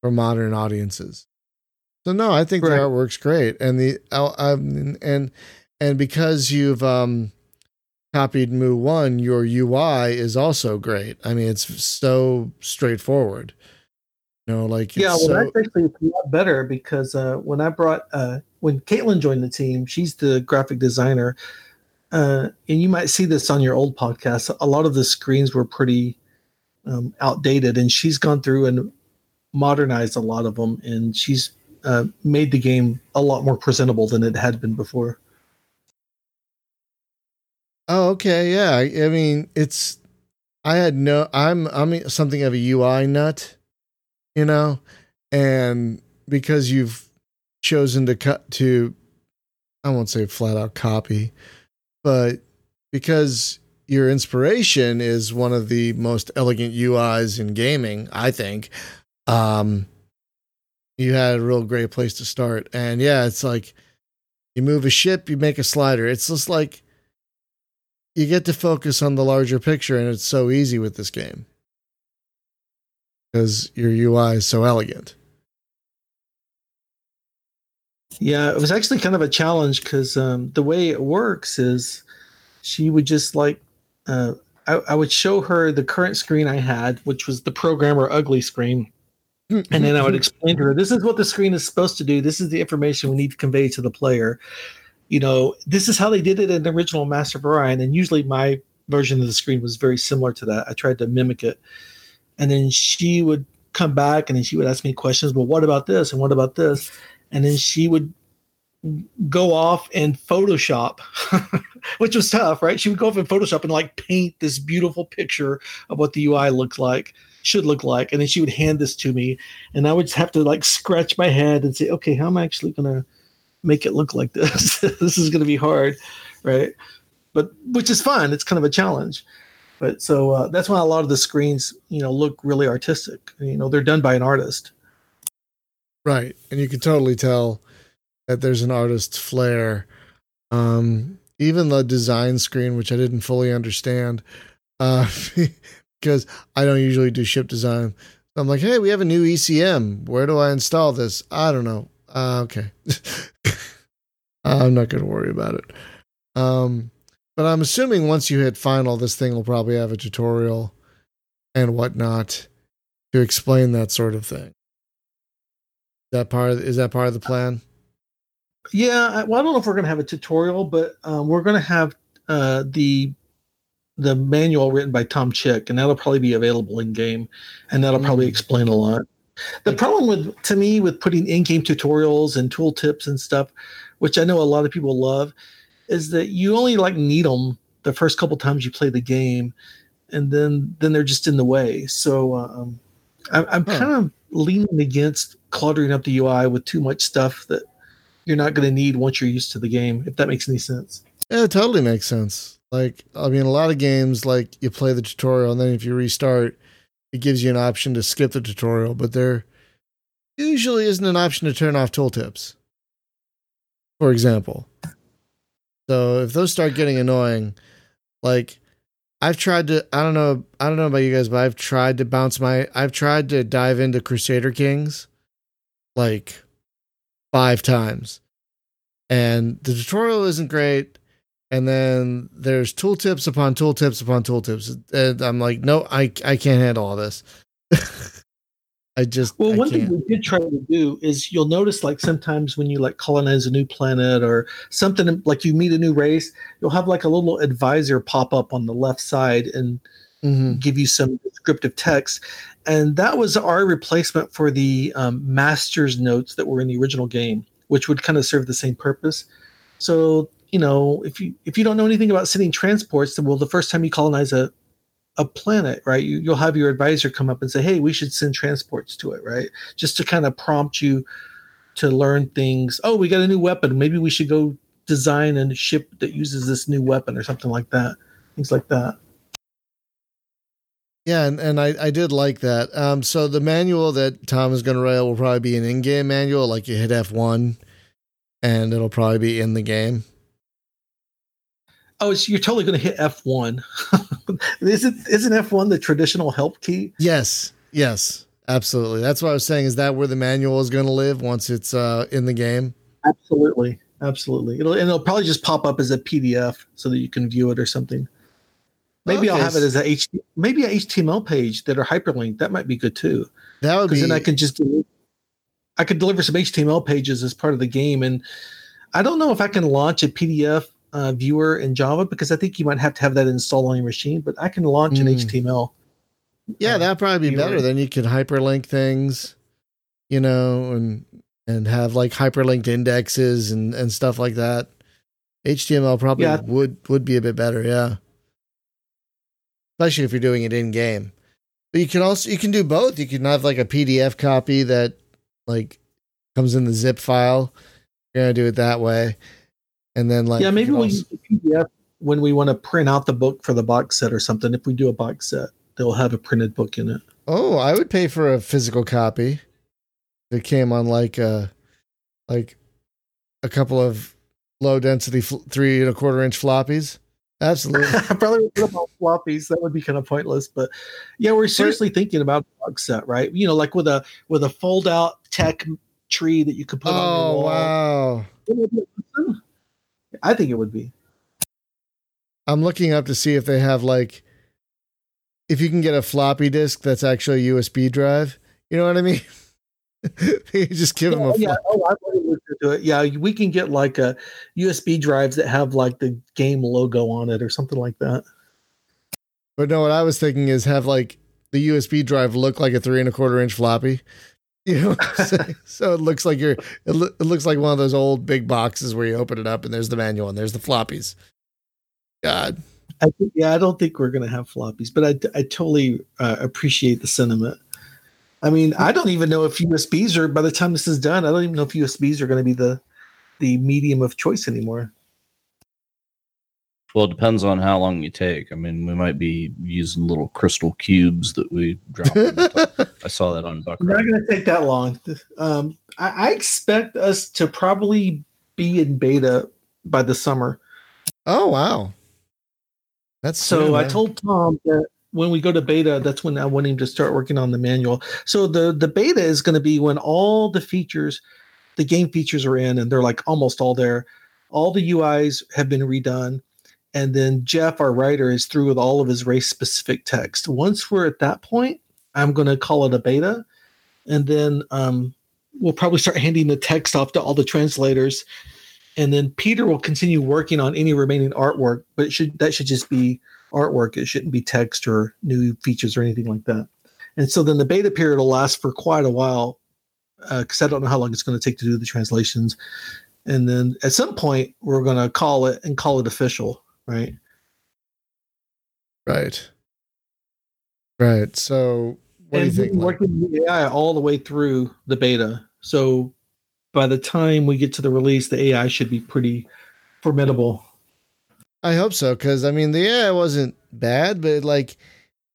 for modern audiences so no i think Right. the artwork's great and the um, and and because you've um copied Moo 1, your UI is also great. I mean, it's so straightforward. You know, like, Yeah, it's well, so, that's actually a lot better because uh, when I brought uh, when Caitlin joined the team, she's the graphic designer, uh, and you might see this on your old podcast. A lot of the screens were pretty um, outdated, and she's gone through and modernized a lot of them, and she's uh, made the game a lot more presentable than it had been before. oh, okay. Yeah. I, I mean, it's, I had no, I'm, I'm something of a UI nut, you know, and because you've chosen to cut to, I won't say flat out copy, but because your inspiration is one of the most elegant UIs in gaming, I think. Um, you had a real great place to start. And yeah, it's like you move a ship, you make a slider. It's just like you get to focus on the larger picture, and it's so easy with this game because your UI is so elegant. Yeah, it was actually kind of a challenge because um, the way it works is she would just like, uh, I, I would show her the current screen I had, which was the programmer ugly screen. And then I would explain to her, this is what the screen is supposed to do. This is the information we need to convey to the player. You know, this is how they did it in the original Master of Orion. And usually my version of the screen was very similar to that. I tried to mimic it. And then she would come back and then she would ask me questions. Well, what about this? And what about this? And then she would go off and Photoshop, which was tough, right? She would go off in Photoshop and like paint this beautiful picture of what the UI looked like, should look like. And then she would hand this to me. And I would have to like scratch my head and say, okay, how am I actually going to make it look like this? this is going to be hard, right? But which is fun. It's kind of a challenge. But so uh, that's why a lot of the screens, you know, look really artistic. You know, they're done by an artist. Right. And you can totally tell that there's an artist's flair. Um, even the design screen, which I didn't fully understand, uh, because I don't usually do ship design. I'm like, hey, we have a new ECM. Where do I install this? I don't know. Uh, okay. I'm not going to worry about it. Um, but I'm assuming once you hit final, this thing will probably have a tutorial and whatnot to explain that sort of thing. That part of, is that part of the plan? Yeah, I- well, I don't know if we're going to have a tutorial, but um, we're going to have uh, the the manual written by Tom Chick, and that'll probably be available in game, and that'll probably Mm. explain a lot. The problem with to me with putting in-game tutorials and tool tips and stuff, which I know a lot of people love, is that you only like need them the first couple times you play the game, and then then they're just in the way. So um, I, I'm Huh. kind of leaning against cluttering up the UI with too much stuff that you're not going to need once you're used to the game. If that makes any sense. Yeah, it totally makes sense. Like, I mean, a lot of games, like you play the tutorial, and then if you restart, it gives you an option to skip the tutorial, but there usually isn't an option to turn off tooltips, for example. So if those start getting annoying, like I've tried to, I don't know, I don't know about you guys, but I've tried to bounce my, I've tried to dive into Crusader Kings like five times, and the tutorial isn't great and then there's tooltips upon tooltips upon tooltips and i'm like no i i can't handle all this i just Well, I one can't. thing we did try to do is you'll notice like sometimes when you like colonize a new planet or something like you meet a new race, you'll have like a little advisor pop up on the left side and Mhm. give you some descriptive text. And that was our replacement for the um, master's notes that were in the original game, which would kind of serve the same purpose. So, you know, if you if you don't know anything about sending transports, then well, the first time you colonize a a planet, right, you, you'll have your advisor come up and say, "Hey, we should send transports to it," right? Just to kind of prompt you to learn things. Oh, we got a new weapon. Maybe we should go design a ship that uses this new weapon or something like that. Things like that. yeah and, and I, I did like that um so the manual that tom is going to write will probably be an in-game manual like you hit f1 and it'll probably be in the game Oh, so you're totally going to hit F1. isn't isn't F1 the traditional help key? yes yes absolutely that's what i was saying is that where the manual is going to live once it's uh in the game Absolutely, absolutely. It'll and it'll probably just pop up as a PDF so that you can view it or something. Maybe I'll have it as a H maybe a HTML page that are hyperlinked. That might be good too. that would be. Because be then I can just I could deliver some HTML pages as part of the game, and I don't know if I can launch a PDF uh, viewer in Java because I think you might have to have that installed on your machine. But I can launch an Mm. HTML. Yeah, uh, that'd probably be viewer. better. Then you could hyperlink things, you know, and and have like hyperlinked indexes and and stuff like that. HTML probably Yeah. would would be a bit better, yeah. Especially if you're doing it in game. But you can also you can do both. You can have like a PDF copy that like comes in the zip file. You're gonna do it that way, and then like yeah, maybe we'll also- use the PDF when we want to print out the book for the box set or something. If we do a box set, they'll have a printed book in it. Oh, I would pay for a physical copy. It came on like a like a couple of low density fl- three and a quarter inch floppies. Absolutely. Probably would put them on floppies. That would be kind of pointless. But yeah, we're seriously thinking about a box set, right? You know, like with a with a fold out tech tree that you could put on your Oh wall. wow. Wouldn't be awesome? I think it would be. I'm looking up to see if they have like if you can get a floppy disk that's actually a USB drive. You know what I mean? you just give them Yeah, a yeah. Oh, I've looked into it. Yeah, we can get like a USB drives that have like the game logo on it or something like that. But no, what I was thinking is have like the USB drive look like a three and a quarter inch floppy. You know, what I'm saying? so it looks like you're. It, loo- it looks like one of those old big boxes where you open it up and there's the manual and there's the floppies. God, I think, yeah, I don't think we're gonna have floppies, but I I totally uh, appreciate the sentiment. I mean, I don't even know if USBs are by the time this is done. I don't even know if USBs are going to be the the medium of choice anymore. Well, it depends on how long you take. I mean, we might be using little crystal cubes that we drop. in the top. I saw that on Buck. Not going to take that long. Um, I, I expect us to probably be in beta by the summer. oh wow, that's So soon, I told Tom that when we go to beta, that's when I want him to start working on the manual. So the the beta is going to be when all the features, the game features are in, and they're like almost all there. All the UIs have been redone, and then Jeff, our writer, is through with all of his race specific text. Once we're at that point, I'm going to call it a beta, and then um, we'll probably start handing the text off to all the translators. And then Peter will continue working on any remaining artwork, but it should that should just be artwork. It shouldn't be text or new features or anything like that. And so then the beta period will last for quite a while because I don't know how long it's going to take to do the translations. And then at some point we're going to call it and call it official, right? right, right. So what and do you think? working with the AI all the way through the beta. So by the time we get to the release, the AI should be pretty formidable. I hope so because I mean the AI wasn't bad, but like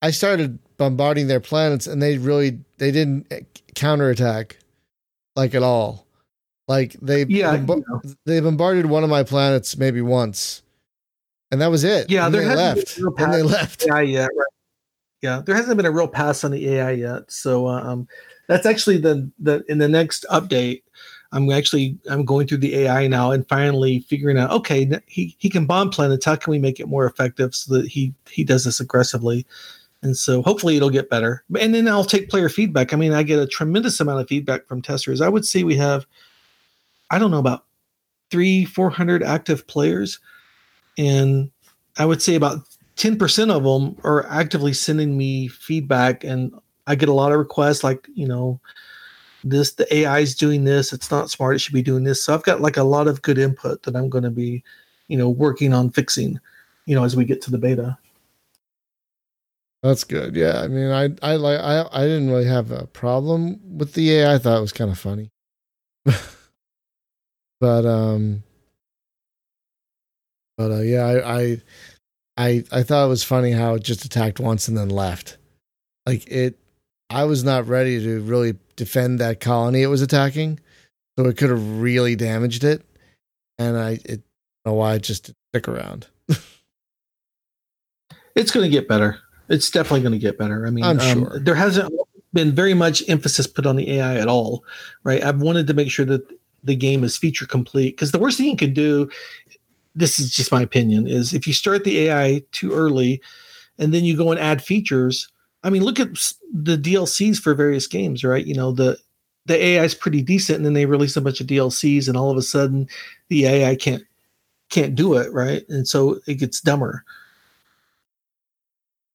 I started bombarding their planets and they really they didn't eh, counterattack like at all. Like they Yeah, you know. they bombarded one of my planets maybe once, and that was it. Yeah, and they left. been a real And they left. AI yet, right? Yeah, there hasn't been a real pass on the AI yet. So um, that's actually the the in the next update. I'm actually I'm going through the AI now and finally figuring out okay he he can bomb planets. How can we make it more effective so that he he does this aggressively? And so hopefully it'll get better. And then I'll take player feedback. I mean, I get a tremendous amount of feedback from testers. I would say we have, I don't know, about three, 400 active players. And I would say about 10% of them are actively sending me feedback. And I get a lot of requests like, you know, this, the AI is doing this. It's not smart. It should be doing this. So I've got like a lot of good input that I'm going to be, you know, working on fixing, you know, as we get to the beta. That's good. Yeah, I mean, I I like I I didn't really have a problem with the AI. I thought it was kind of funny, but um, but uh, yeah, I, I I I thought it was funny how it just attacked once and then left. Like it, I was not ready to really defend that colony it was attacking, so it could have really damaged it, and I it, I don't know why it just didn't stick around. It's going to get better. It's definitely going to get better. I mean, I'm um, sure. there hasn't been very much emphasis put on the AI at all, right? I've wanted to make sure that the game is feature complete because the worst thing you can do, this is just my opinion, is if you start the AI too early and then you go and add features. I mean, look at the DLCs for various games, right? You know, the the AI is pretty decent, and then they release a bunch of DLCs, and all of a sudden, the AI can't can't do it, right? And so it gets dumber.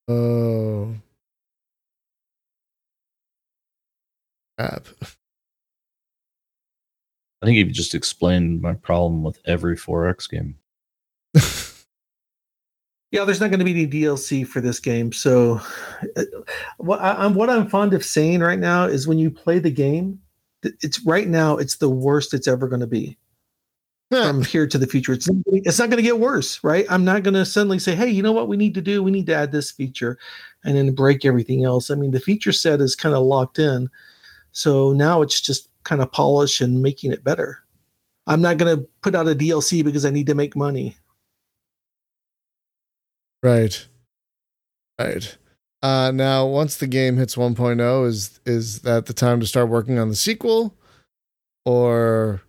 Oh. Crap. I think you've just explained my problem with every 4X game. Yeah, there's not going to be any DLC for this game. So, uh, what I, I'm what I'm fond of saying right now is when you play the game, it's right now it's the worst it's ever going to be from here to the future. It's it's not going to get worse, right? I'm not going to suddenly say, hey, you know what we need to do? We need to add this feature, and then break everything else. I mean, the feature set is kind of locked in, so now it's just kind of polish and making it better. I'm not going to put out a DLC because I need to make money. Right. Right. Uh, now, once the game hits 1.0, is is that the time to start working on the sequel, or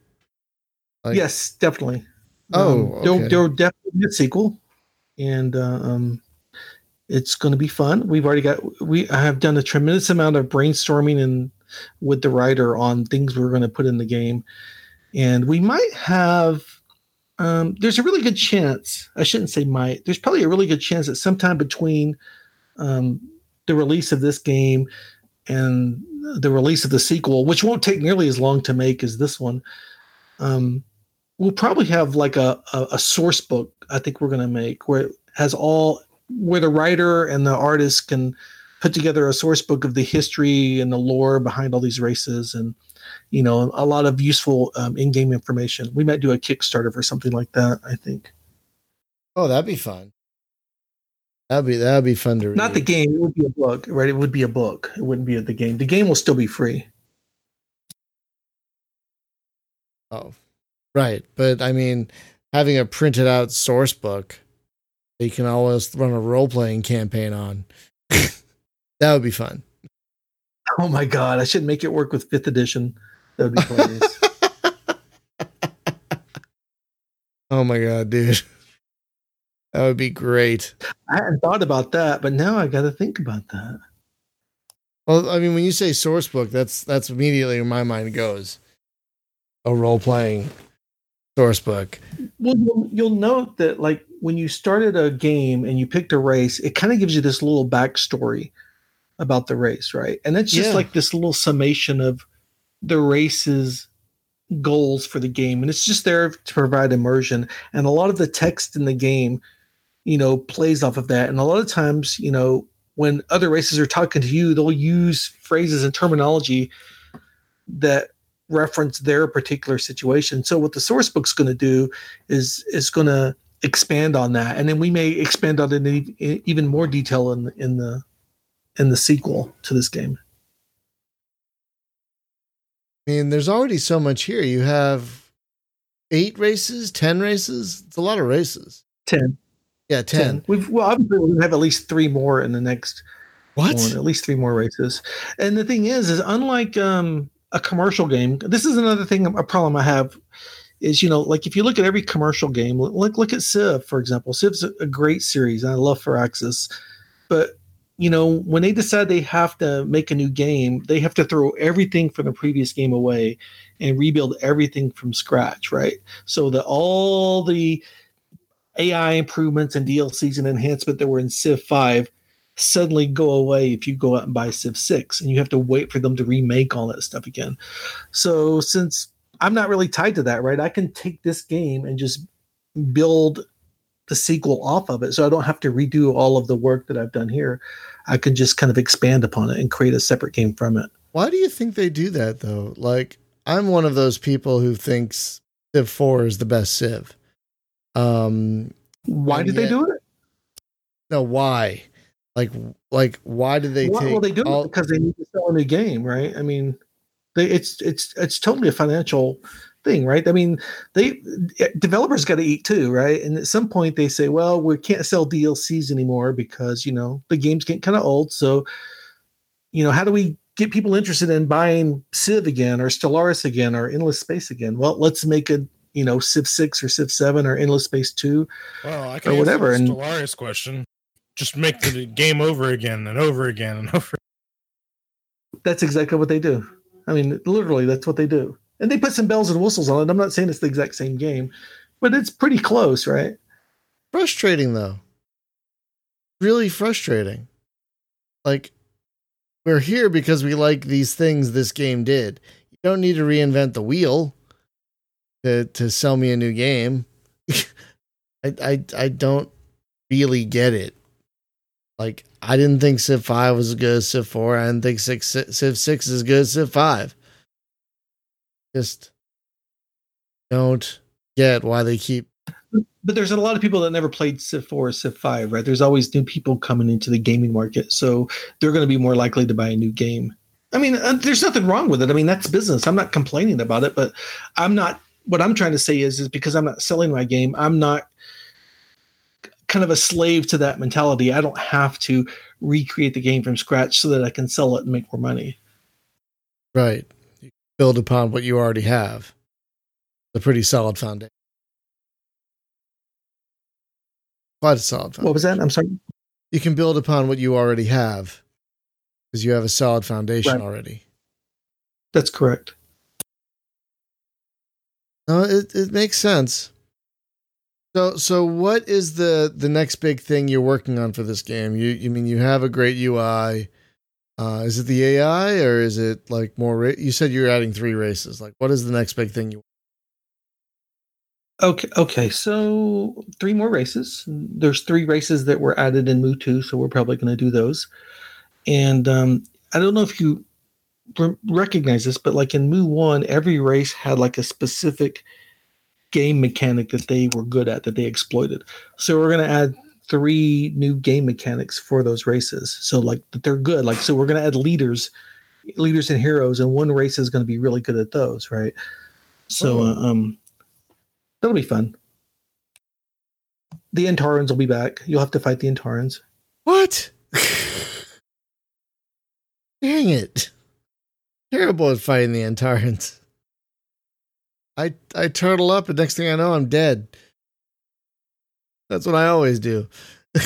like, yes, definitely. Oh, um, okay. there'll definitely be a sequel, and uh, um, it's going to be fun. We've already got we I have done a tremendous amount of brainstorming and with the writer on things we're going to put in the game, and we might have. Um, there's a really good chance. I shouldn't say might. There's probably a really good chance that sometime between um, the release of this game and the release of the sequel, which won't take nearly as long to make as this one, um, we'll probably have like a, a, a source book. I think we're going to make where it has all where the writer and the artist can put together a source book of the history and the lore behind all these races and you know a lot of useful um, in-game information. We might do a Kickstarter for something like that. I think oh, that'd be fun. That'd be that'd be fun to read. not the game. It would be a book, right? It would be a book. It wouldn't be the game. The game will still be free. Oh, right. But I mean, having a printed out source book that you can always run a role playing campaign on, that would be fun. Oh my god! I should make it work with fifth edition. That would be hilarious. oh my god, dude. That would be great. I hadn't thought about that, but now I got to think about that. Well, I mean, when you say source book, that's that's immediately where my mind goes. A role playing source book. Well, you'll, you'll note that like when you started a game and you picked a race, it kind of gives you this little backstory about the race, right? And it's just Yeah. like this little summation of the race's goals for the game, and it's just there to provide immersion. And a lot of the text in the game, you know, plays off of that. And a lot of times, you know, when other races are talking to you, they'll use phrases and terminology that reference their particular situation. So what the source book's going to do is is going to expand on that, and then we may expand on it in even more detail in in the in the sequel to this game. I mean, there's already so much here. You have eight races, ten races. It's a lot of races. Ten. Yeah, ten. We've well, obviously to have at least three more in the next What? one, at least three more races. And the thing is, is unlike um, a commercial game, this is another thing, a problem I have is, you know, like if you look at every commercial game, look, look at Civ, for example. Civ's a, a great series. And I love Firaxis. But, you know, when they decide they have to make a new game, they have to throw everything from the previous game away and rebuild everything from scratch, right? So that all the AI improvements and DLCs and enhancement that were in Civ 5 suddenly go away if you go out and buy Civ 6 and you have to wait for them to remake all that stuff again. So since I'm not really tied to that, right? I can take this game and just build the sequel off of it. So I don't have to redo all of the work that I've done here. I can just kind of expand upon it and create a separate game from it. Why do you think they do that though? Like, I'm one of those people who thinks Civ 4 is the best Civ. Um, Why did yet- they do it? no, why? Like, like, why did they well, take well, they do all- it because they need to sell a new game, right? I mean, they, it's it's it's totally a financial thing, right? I mean, they eh, developers got to eat too, right? And at some point they say, well, we can't sell DLCs anymore because you know the game's getting kind of old. So, you know, how do we get people interested in buying Civ again or Stellaris again or Endless Space again? Well, let's make a you know Civ six or Civ seven or Endless Space two. Well, I can Or whatever, and- Stellaris question. Just make the game over again and over again and over. That's exactly what they do. I mean, literally, that's what they do. And they put some bells and whistles on it. I'm not saying it's the exact same game, but it's pretty close, right? frustrating though? Really frustrating. Like, we're here because we like these things this game did. You don't need to reinvent the wheel to to sell me a new game. I I I don't really get it. Like I didn't think Civ Five was as good as Civ Four. I didn't think Six, Civ Six is good as Civ Five. Just don't get why they keep. But there's a lot of people that never played Civ 4 or Civ 5, right? There's always new people coming into the gaming market. So they're going to be more likely to buy a new game. I mean, uh, there's nothing wrong with it. I mean, that's business. I'm not complaining about it, but I'm not, what I'm trying to say is, is because I'm not selling my game, I'm not kind of a slave to that mentality. I don't have to recreate the game from scratch so that I can sell it and make more money. Right. Build upon what you already have. A pretty solid foundation. Quite a solid foundation. What was that? I'm sorry. You can build upon what you already have because you have a solid foundation Right. already. That's correct. No, it, it makes sense. So so what is the the next big thing you're working on for this game? You you mean you have a great UI. Uh, is it the AI or is it like more? Ra- you said you're adding three races. Like, what is the next big thing you? Okay. Okay. So three more races. There's three races that were added in 2, so we're probably going to do those. And um, I don't know if you re- recognize this, but like in Moo 1, every race had like a specific game mechanic that they were good at that they exploited. So we're going to add three new game mechanics for those races. So like they're good. Like so we're going to add leaders, leaders and heroes, and one race is going to be really good at those, right? So uh, um, that'll be fun. The Antarans will be back. You'll have to fight the Antarans. What? Dang it! Terrible at fighting the Antarans. I I turtle up, and next thing I know, I'm dead. That's what I always do.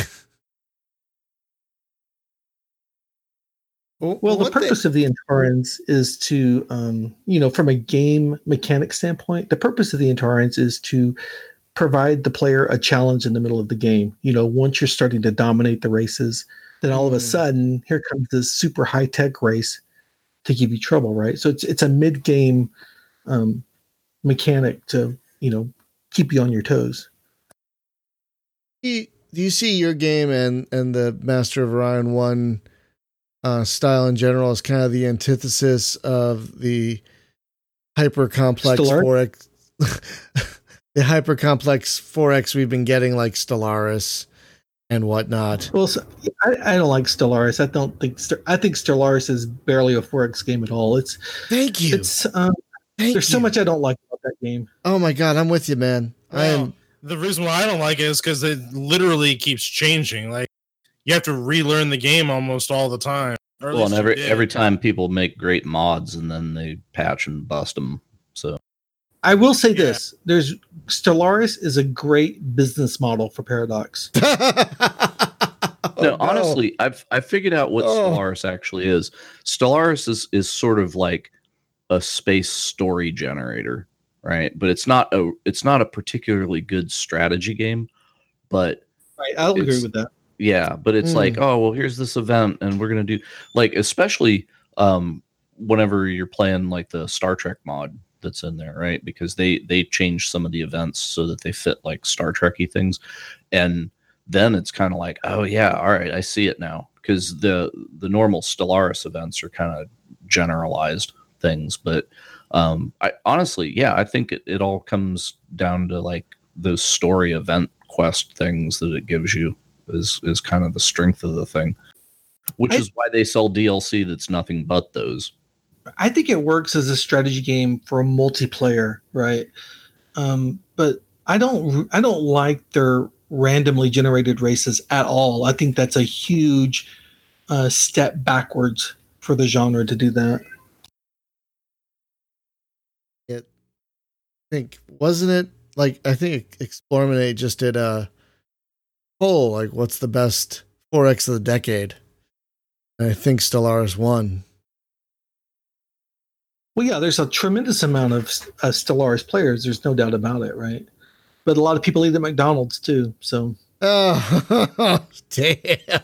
Well, the What purpose of the Antarans is to, um, you know, from a game mechanic standpoint, the purpose of the Antarans is to provide the player a challenge in the middle of the game. You know, once you're starting to dominate the races, then all of a Mm. sudden, here comes this super high tech race to give you trouble, right? So it's it's a mid game um, mechanic to, you know, keep you on your toes. Do you, see your game and and the Master of Orion one uh, style in general as kind of the antithesis of the hyper complex Stellaris? four X, the hyper complex four X we've been getting like Stellaris and whatnot. Well, so, I, I don't like Stellaris. I don't think I think Stellaris is barely a 4X game at all. It's Thank you. it's um, Thank there's so much I don't like about that game. Oh my god, I'm with you, man. I am. Well, the reason why I don't like it is because it literally keeps changing. Like you have to relearn the game almost all the time. Or Well, and every every time people make great mods and then they patch and bust them. So I will say Yeah. this: there's Stellaris is a great business model for Paradox. Oh, no, honestly, I've I figured out what Oh. Stellaris actually is. Stellaris is is sort of like a space story generator, right? But it's not a it's not a particularly good strategy game. But Right, I'll agree with that. yeah, but it's Mm. like, oh well, here's this event, and we're gonna do like especially um whenever you're playing like the Star Trek mod that's in there, right? Because they they change some of the events so that they fit like Star Trekky things, and then it's kind of like, oh yeah, all right, I see it now. Because the the normal Stellaris events are kind of generalized things, but um, I honestly, yeah, I think it, it all comes down to like those story event quest things that it gives you is is kind of the strength of the thing, which I- is why they sell DLC that's nothing but those. I think it works as a strategy game for a multiplayer, right? Um, but I don't I don't like their randomly generated races at all. I think that's a huge uh, step backwards for the genre to do that. Think wasn't it like I think Explorminate just did a poll like what's the best 4X of the decade. And I think Stellaris won. Well, yeah, there's a tremendous amount of uh, Stellaris players. There's no doubt about it, right? But a lot of people eat at McDonald's too. So Oh damn!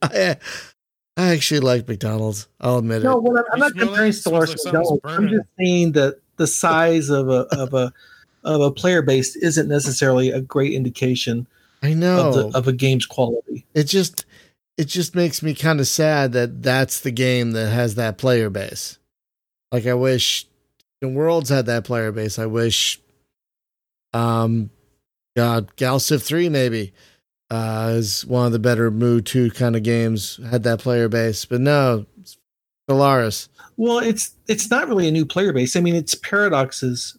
I, I actually like McDonald's. I'll admit no, it. well, I'm, I'm not comparing that? Stellaris like to McDonald's. I'm just saying that the size of a of a of a player base isn't necessarily a great indication I know. of the of a game's quality. it just it just makes me kind of sad that that's the game that has that player base. Like I wish the Worlds had that player base. I wish um God, Galciv 3 maybe uh is one of the better Moo 2 kind of games had that player base. But no, it's Stellaris. Well, it's it's not really a new player base. I mean, it's Paradox's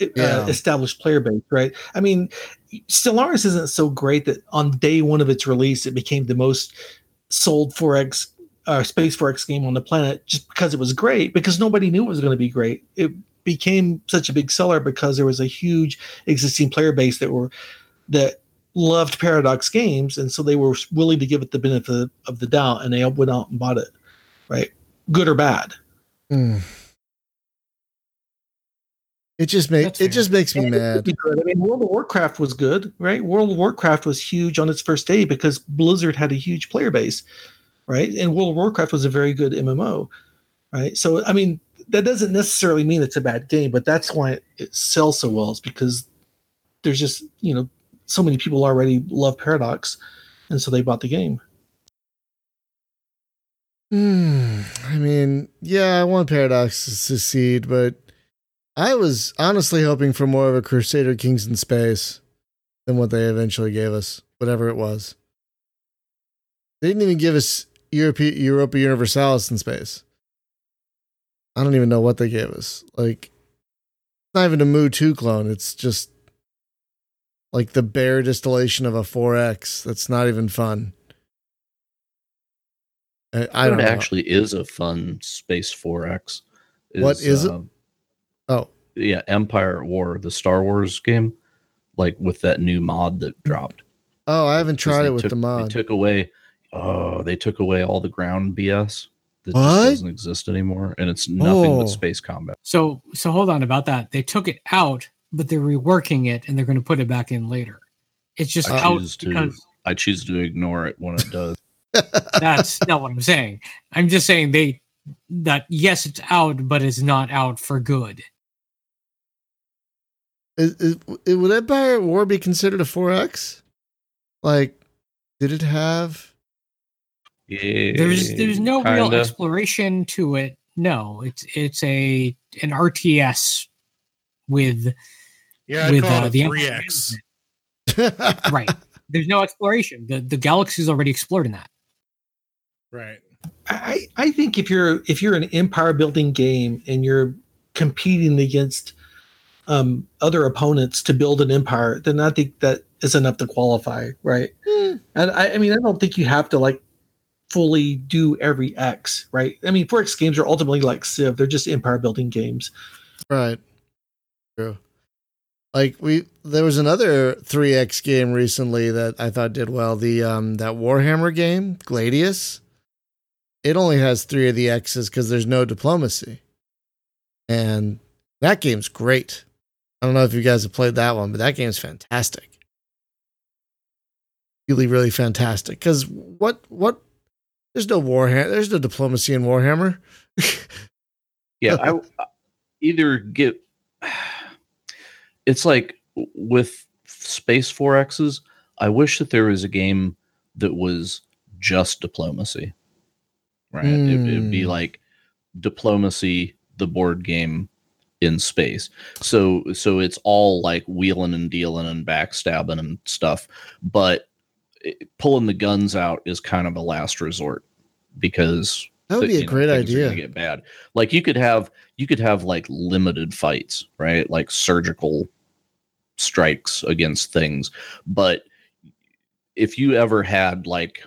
uh, established player base, right? I mean, Stellaris isn't so great that on day one of its release, it became the most sold 4X uh, Space 4X game on the planet just because it was great, because nobody knew it was going to be great. It became such a big seller because there was a huge existing player base that were that loved Paradox games, and so they were willing to give it the benefit of the doubt, and they went out and bought it, right? Good or bad. Mm. It just makes it just makes me And it mad. I mean, World of Warcraft was good, right? World of Warcraft was huge on its first day because Blizzard had a huge player base, right? And World of Warcraft was a very good MMO, right? So, I mean, that doesn't necessarily mean it's a bad game, but that's why it, it sells so well. Is because there's just you know so many people already love Paradox, and so they bought the game. Hmm. I mean, yeah, I want Paradox to succeed, but I was honestly hoping for more of a Crusader Kings in space than what they eventually gave us, whatever it was. They didn't even give us Europa, Europa Universalis in space. I don't even know what they gave us. Like, it's not even a Moo 2 clone. It's just like the bare distillation of a 4X. That's not even fun. I, I don't it know. actually is a fun Space 4X. What is it? um, Oh, Yeah, Empire at War, the Star Wars game, like with that new mod that dropped. oh, I haven't tried it with took- the mod. They took away, oh, they took away all the ground BS that What? just doesn't exist anymore, and it's nothing Oh. but space combat. So so hold on about that. They took it out, but they're reworking it and they're going to put it back in later. It's just I out choose to, because I choose to ignore it when it does. That's not what I'm saying. I'm just saying they that yes, it's out, but it's not out for good. Is, is, is- would Empire at War be considered a 4X? Like, did it have? Yeah, There's there's no real kinda. exploration to it. No, it's it's a an RTS with Yeah, with call uh, it the a 3X. right. There's no exploration. The the galaxy's already explored in that. Right. I, I think if you're if you're an empire building game and you're competing against um, other opponents to build an empire, then I think that is enough to qualify, right? Hmm. And I, I mean, I don't think you have to like fully do every X, right? I mean, 4X games are ultimately like Civ; they're just empire building games. right. True. Like we, there was another 3X game recently that I thought did well. The um that Warhammer game, Gladius. It only has three of the X's because there's no diplomacy, and that game's great. I don't know if you guys have played that one, but that game's fantastic. Really, really fantastic. Because what what there's no Warhammer, there's no diplomacy in Warhammer. yeah i either get it's like with space 4x's i wish that there was a game that was just diplomacy right it, would be Hmm. like diplomacy the board game in space so so it's all like wheeling and dealing and backstabbing and stuff but it- pulling the guns out is kind of a last resort because That would be a know, great idea. Get bad. Like you could have you could have like limited fights, right? Like surgical strikes against things. But if you ever had like,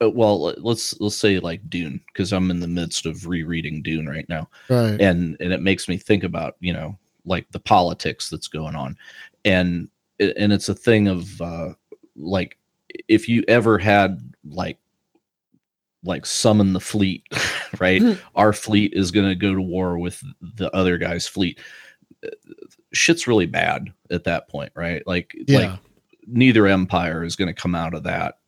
well, let's let's say like Dune, because I'm in the midst of rereading Dune right now, Right. and and it makes me think about you know like the politics that's going on, and and it's a thing of uh, like if you ever had like like summon the fleet, right? Hmm. Our fleet is going to go to war with the other guy's fleet. Shit's really bad at that point, right? Like, Yeah. like neither empire is going to come out of that,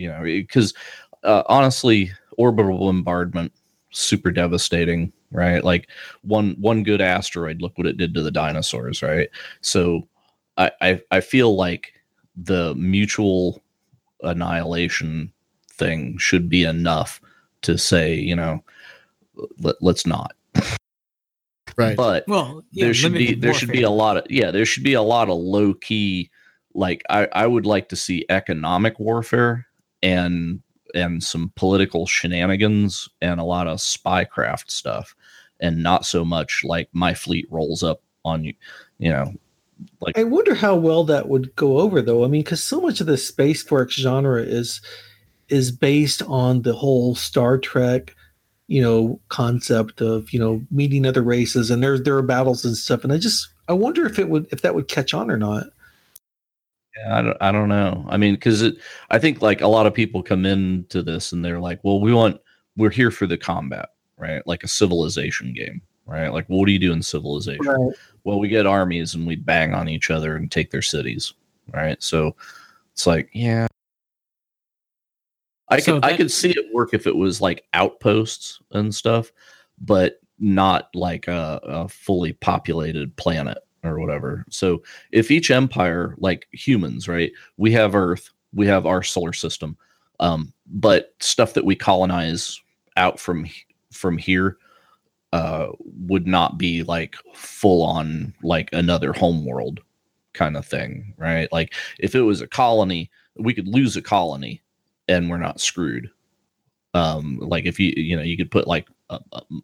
you know, because uh, honestly, orbital bombardment super devastating, right? Like one one good asteroid, look what it did to the dinosaurs, right? So I I, I feel like the mutual annihilation thing should be enough to say, you know, let, let's not. Right. But Well, yeah, there should be limited there should be a lot of yeah there should be a lot of low key like I, I would like to see economic warfare and and some political shenanigans and a lot of spycraft stuff and not so much like my fleet rolls up on you you know like I wonder how well that would go over, though. I mean, because so much of the space 4X genre is is based on the whole Star Trek, you know, concept of you know meeting other races, and there's there are battles and stuff. And I just I wonder if it would if that would catch on or not. Yeah, I don't, I don't know. I mean, because I think like a lot of people come into this and they're like, well, we want, we're here for the combat, right? Like a civilization game, right? Like, what do you do in civilization? Right. Well, we get armies and we bang on each other and take their cities, right? So it's like, yeah. I So could I that- could see it work if it was like outposts and stuff, but not like a, a fully populated planet or whatever. So if each empire, like humans, right, we have Earth, we have our solar system, um, but stuff that we colonize out from from here uh, would not be like full on like another home world kind of thing, right? Like if it was a colony, we could lose a colony and we're not screwed. Um, like if you you know you could put like um, e-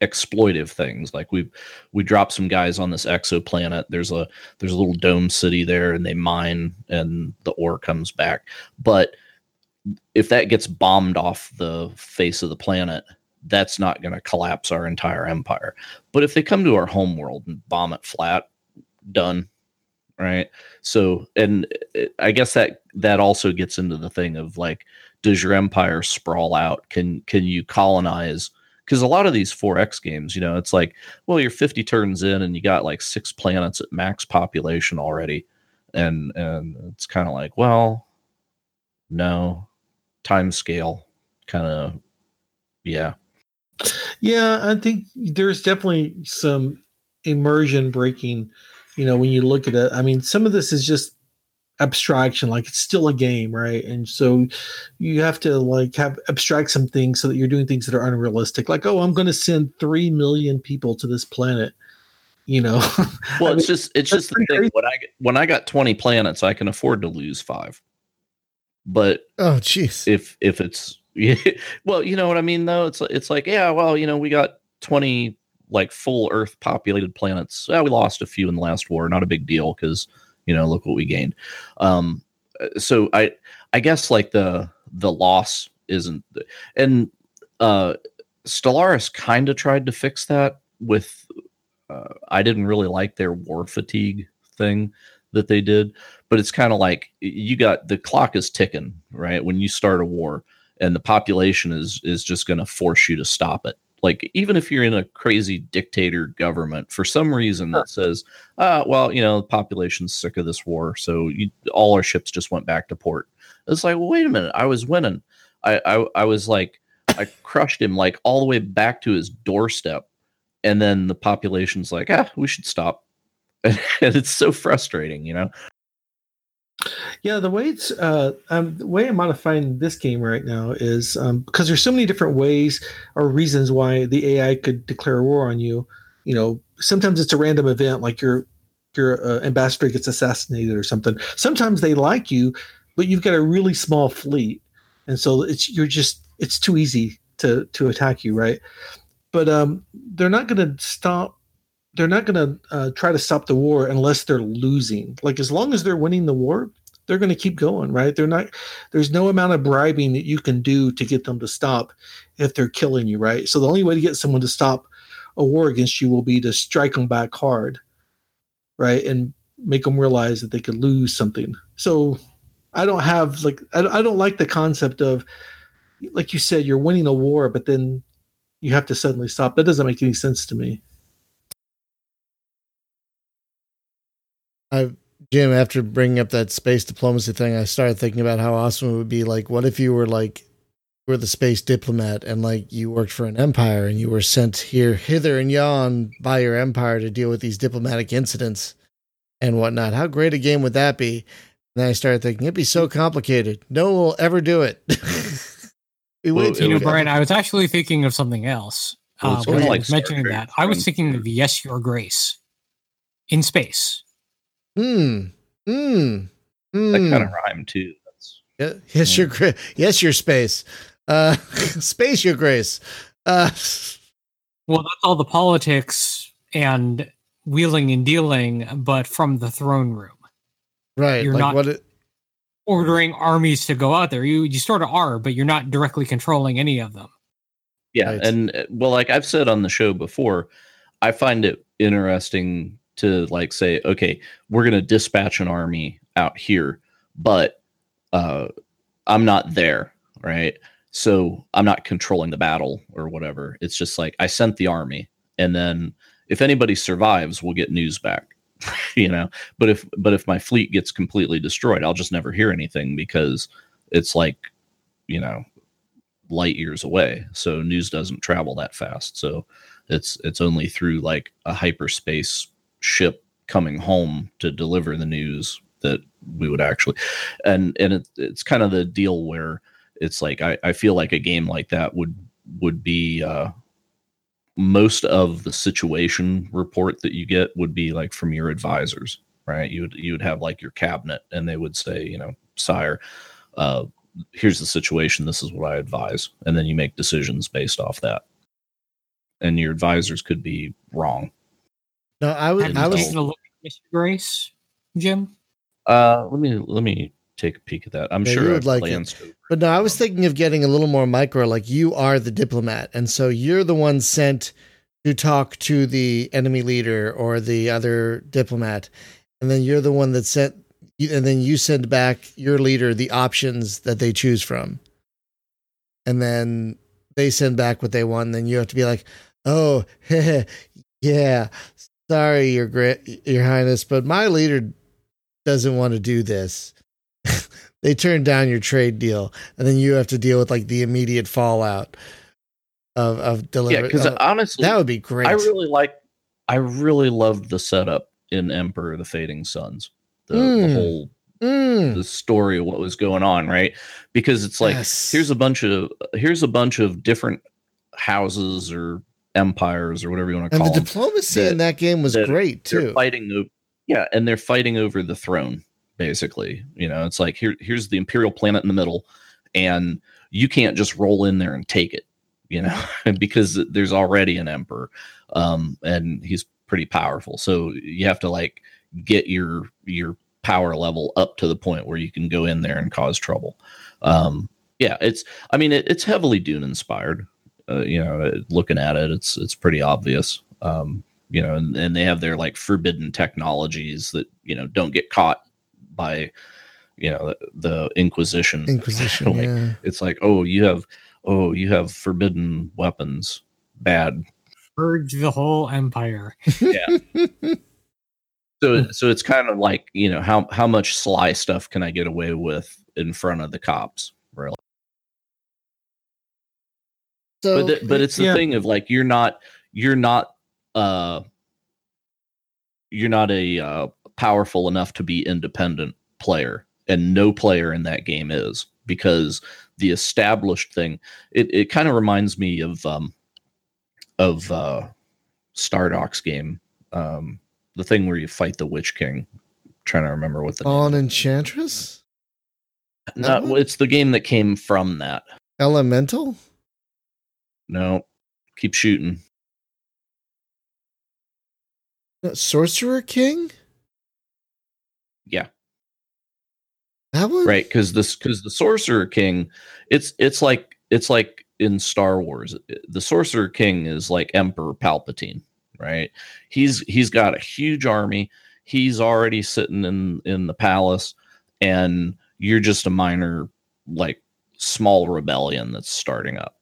exploitive things. Like we we drop some guys on this exoplanet. There's a there's a little dome city there and they mine and the ore comes back. But if that gets bombed off the face of the planet that's not going to collapse our entire empire. But if they come to our home world and bomb it flat done right? So and uh, i guess that that also gets into the thing of like does your empire sprawl out? Can can you colonize because a lot of these 4x games you know it's like well you're 50 turns in and you got like six planets at max population already and and it's kind of like well no time scale kind of yeah Yeah, I think there's definitely some immersion breaking. You know, when you look at it, I mean, some of this is just abstraction, like it's still a game, right? And so you have to like have abstract some things so that you're doing things that are unrealistic. Like, oh, I'm going to send three million people to this planet. You know, well I it's mean, just it's just the thing crazy. when i when i got 20 planets i can afford to lose five but Oh, jeez. if if it's well you know what i mean though it's it's like yeah well you know we got 20 like full earth populated planets yeah, we lost a few in the last war not a big deal because you know look what we gained. Um so i i guess like the the loss isn't and uh stellaris kind of tried to fix that with uh, i didn't really like their war fatigue thing that they did but it's kind of like you got the clock is ticking right? When you start a war and the population is is just going to force you to stop it like even if you're in a crazy dictator government for some reason that says uh well you know the population's sick of this war so you, all our ships just went back to port. It's like well, wait a minute i was winning. I, I i was like i crushed him like all the way back to his doorstep and then the population's like ah we should stop. And it's so frustrating you know Yeah, the way it's uh, um, the way I'm modifying this game right now is um, because there's so many different ways or reasons why the AI could declare war on you. You know, sometimes it's a random event, like your your uh, ambassador gets assassinated or something. Sometimes they like you, but you've got a really small fleet, and so it's you're just it's too easy to to attack you, right? But um, they're not going to stop. They're not going to uh, try to stop the war unless they're losing. Like as long as they're winning the war, they're going to keep going, right? They're not. There's no amount of bribing that you can do to get them to stop if they're killing you, right? So the only way to get someone to stop a war against you will be to strike them back hard, right, and make them realize that they could lose something. So I don't have like I, I don't like the concept of like you said you're winning a war, but then you have to suddenly stop. That doesn't make any sense to me. I Jim, after bringing up that space diplomacy thing, I started thinking about how awesome it would be. Like, what if you were like, you were the space diplomat, and like you worked for an empire, and you were sent here, hither and yon by your empire to deal with these diplomatic incidents and whatnot. How great a game would that be? And then I started thinking it'd be so complicated. No one will ever do it. we Well, wait it You know, Brian, I was actually thinking of something else. Well, Uh, when I like was Star mentioning that, I was thinking of Yes, Your Grace in space. Hmm. Hmm. Hmm. that kind of rhyme too that's Yeah, yes, your gra- yes, your space. Uh, space, your grace. Uh, Well, that's all the politics and wheeling and dealing, but from the throne room, Right. You're like not- what it, ordering armies to go out there. You you sort of are, but you're not directly controlling any of them. Yeah, Right. and uh, well, like I've said on the show before, I find it interesting to like say, okay, we're going to dispatch an army out here, but uh, I'm not there, right? So I'm not controlling the battle or whatever. It's just like I sent the army, and then if anybody survives, we'll get news back, you know. But if but if my fleet gets completely destroyed, I'll just never hear anything because it's like, you know, light years away so news doesn't travel that fast so it's it's only through like a hyperspace ship coming home to deliver the news that we would actually and and it, it's kind of the deal where it's like I, I feel like a game like that would would be uh most of the situation report that you get would be like from your advisors right? You would you would have like your cabinet and they would say you know sire uh here's the situation. This is what i advise. And then you make decisions based off that. And your advisors could be wrong no, I was, Have I was, taken a look at Mr. Grace, Jim? uh let me let me take a peek at that i'm Yeah, sure you I would like it. but no, I was thinking of getting a little more micro, like you are the diplomat. And so you're the one sent to talk to the enemy leader or the other diplomat. And then you're the one that sent, and then you send back your leader the options that they choose from. And then they send back what they want. And then you have to be like, oh, yeah, sorry, your great, your highness, but my leader doesn't want to do this. they turn down your trade deal, and then you have to deal with like the immediate fallout of of delivery. yeah because uh, honestly that would be great. I really like I really loved the setup in Emperor of the Fading Suns. The, the Mm. whole Mm, the story of what was going on, right? Because it's like yes. here's a bunch of here's a bunch of different houses or empires or whatever you want to call it. and the them. diplomacy that- in that game was that great They're too. fighting yeah, and they're fighting over the throne basically. You know, it's like here here's the imperial planet in the middle and you can't just roll in there and take it, you know, because there's already an emperor um and he's pretty powerful. So you have to like get your your power level up to the point where you can go in there and cause trouble. Um yeah, it's I mean it, it's heavily Dune inspired. Uh, you know, looking at it, it's it's pretty obvious. Um, you know, and, and they have their like forbidden technologies that you know don't get caught by you know the, the Inquisition. Inquisition. Like, yeah. It's like, oh, you have oh, you have forbidden weapons. Bad. Purge the whole empire. Yeah. so so it's kind of like you know how how much sly stuff can I get away with in front of the cops? Really. So, but the, but it's the yeah. thing of like you're not you're not uh you're not a uh, powerful enough to be independent player and no player in that game is because the established thing it, it kind of reminds me of um of uh stardock's game um the thing where you fight the witch king. Trying to remember what the name on Enchantress, no, it's the game that came from that. Elemental. No keep shooting. Sorcerer King. yeah. That one. right because this because the sorcerer king it's it's like it's like in star wars the sorcerer king is like emperor palpatine right? He's he's got a huge army. He's already sitting in in the palace and you're just a minor like small rebellion that's starting up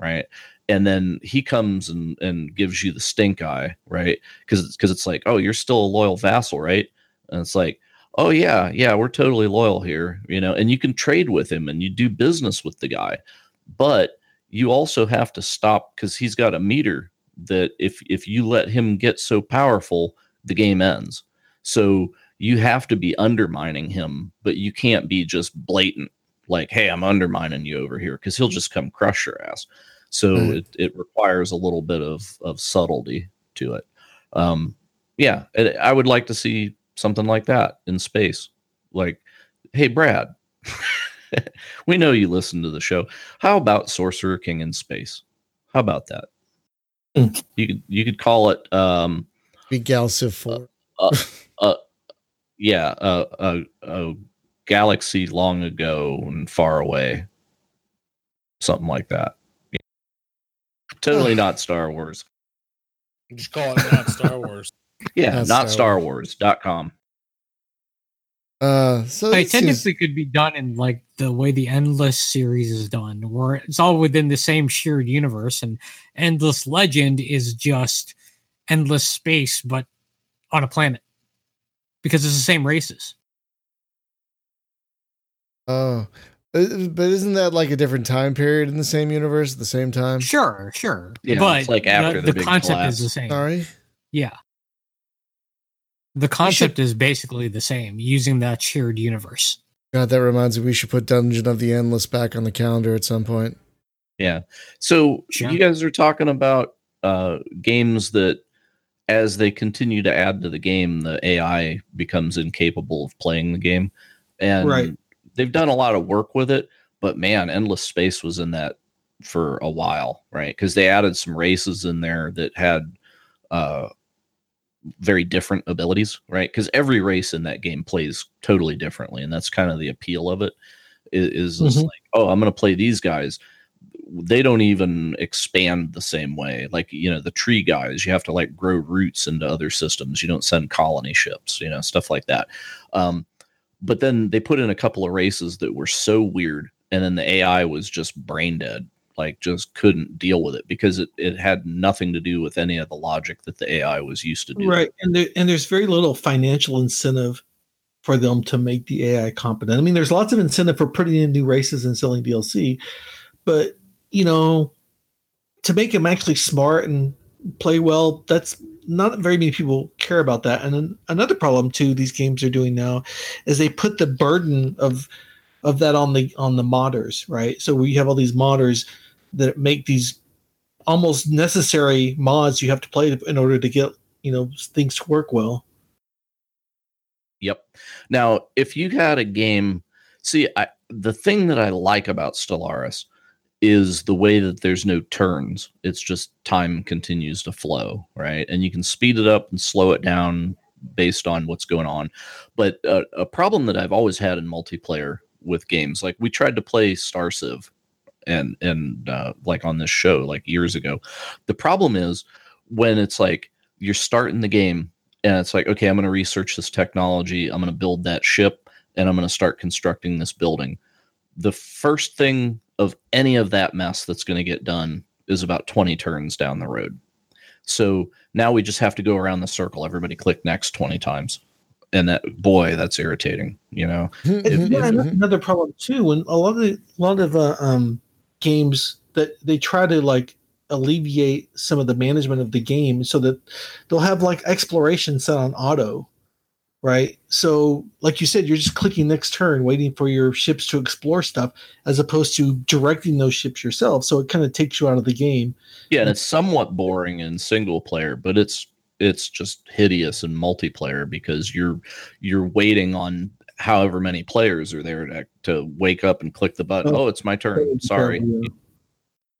right? And then he comes and and gives you the stink eye right? Because because it's like oh you're still a loyal vassal right? And it's like oh yeah yeah we're totally loyal here you know? And you can trade with him and you do business with the guy but you also have to stop because he's got a meter that if if you let him get so powerful the game ends. So you have to be undermining him but you can't be just blatant like hey i'm undermining you over here because he'll mm. just come crush your ass so Right. it, it requires a little bit of of subtlety to it um yeah and i would like to see something like that in space like hey brad we know you listen to the show how about sorcerer king in space how about that Hmm. you could you could call it um Be Gal Civ 4. yeah, a, a, a galaxy long ago and far away, something like that. Yeah. Totally not Star Wars. Just call it not Star Wars. Yeah, Not not Star Star Wars.com. Uh, so It it seems- technically could be done in like the way the Endless series is done, where it's all within the same shared universe, and Endless Legend is just endless space, but on a planet because it's the same races. Oh, Uh, but isn't that like a different time period in the same universe at the same time? Sure, sure, Yeah, but it's like after the the, big concept collapse. is the same. Sorry. Yeah, the concept is basically the same using that shared universe. God, that reminds me. We should put Dungeon of the Endless back on the calendar at some point. Yeah. So Sure. you guys are talking about uh, games that, as they continue to add to the game, the AI becomes incapable of playing the game, and Right. They've done a lot of work with it. But man, Endless Space was in that for a while, right? Because they added some races in there that had uh, very different abilities, right? Because every race in that game plays totally differently, and that's kind of the appeal of it. Is, is Mhm. like, oh, I'm going to play these guys. They don't even expand the same way. Like you know, the tree guys, you have to like grow roots into other systems. You don't send colony ships, you know, stuff like that. Um, but then they put in a couple of races that were so weird, and then the AI was just brain dead like just couldn't deal with it because it, it had nothing to do with any of the logic that the AI was used to do. Right, and there, and there's very little financial incentive for them to make the AI competent. I mean, there's lots of incentive for putting in new races and selling DLC, but you know, to make them actually smart and play well, that's not very many people care about that. And then another problem too, these games are doing now, is they put the burden of of that on the on the modders, right? So we have all these modders that make these almost necessary mods you have to play in order to get you know things to work well. Yep. Now, if you had a game, see, I, the thing that I like about Stellaris is the way that there's no turns. It's just time continues to flow, right? And you can speed it up and slow it down based on what's going on. But uh, a problem that I've always had in multiplayer with games, like we tried to play Star Civ and and uh, like on this show like years ago. The problem is when it's like you're starting the game and it's like okay i'm going to research this technology i'm going to build that ship and i'm going to start constructing this building the first thing of any of that mess that's going to get done is about 20 turns down the road. So now we just have to go around the circle. Everybody click next 20 times. And that boy that's irritating you know? And If- yeah, and another problem too, when a lot of the, a lot of uh, um, games that they try to like alleviate some of the management of the game, so that they'll have like exploration set on auto, right? So, like you said, you're just clicking next turn, waiting for your ships to explore stuff, as opposed to directing those ships yourself. So it kind of takes you out of the game. yeah and it's somewhat boring in single player but it's it's just hideous in multiplayer because you're you're waiting on however many players are there to, to wake up and click the button Oh. oh it's my turn sorry Yeah.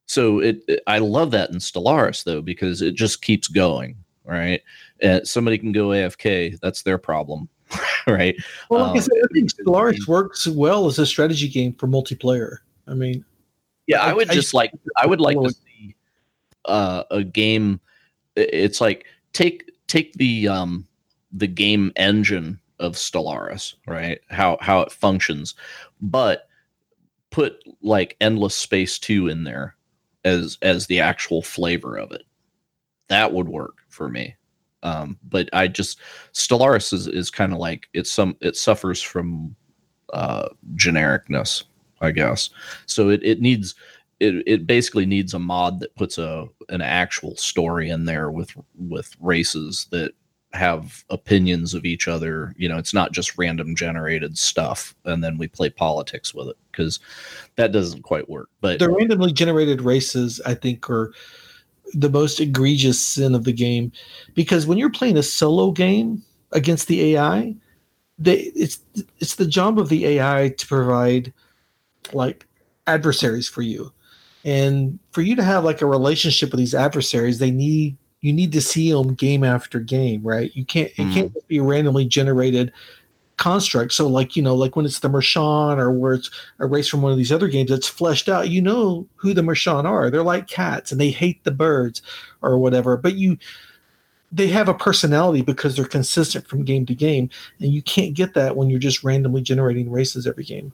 so it, it- i love that in stellaris though because it just keeps going right and somebody can go afk that's their problem right Well, like I Um, said, I think Stellaris works well as a strategy game for multiplayer. I mean, Yeah, I I- would I just just- like I would like to see uh, a game. It's like take take the um the game engine of Stellaris, right? How how it functions, but put like Endless Space Two in there as as the actual flavor of it. That would work for me. Um, but I just Stellaris is is kind of like it's some it suffers from uh genericness, I guess. So it, it needs it, it basically needs a mod that puts a an actual story in there with with races that have opinions of each other. You know, it's not just random generated stuff and then we play politics with it because that doesn't quite work. But the randomly generated races i think are the most egregious sin of the game. Because when you're playing a solo game against the ai they it's it's the job of the ai to provide like adversaries for you. And for you to have like a relationship with these adversaries they need you need to see them game after game, right? You can't it hmm. can't be randomly generated construct. So like, you know, like when it's the Mrrshan or where it's a race from one of these other games that's fleshed out, you know who the Mrrshan are. They're like cats and they hate the birds or whatever. But you they have a personality because they're consistent from game to game. And you can't get that when you're just randomly generating races every game.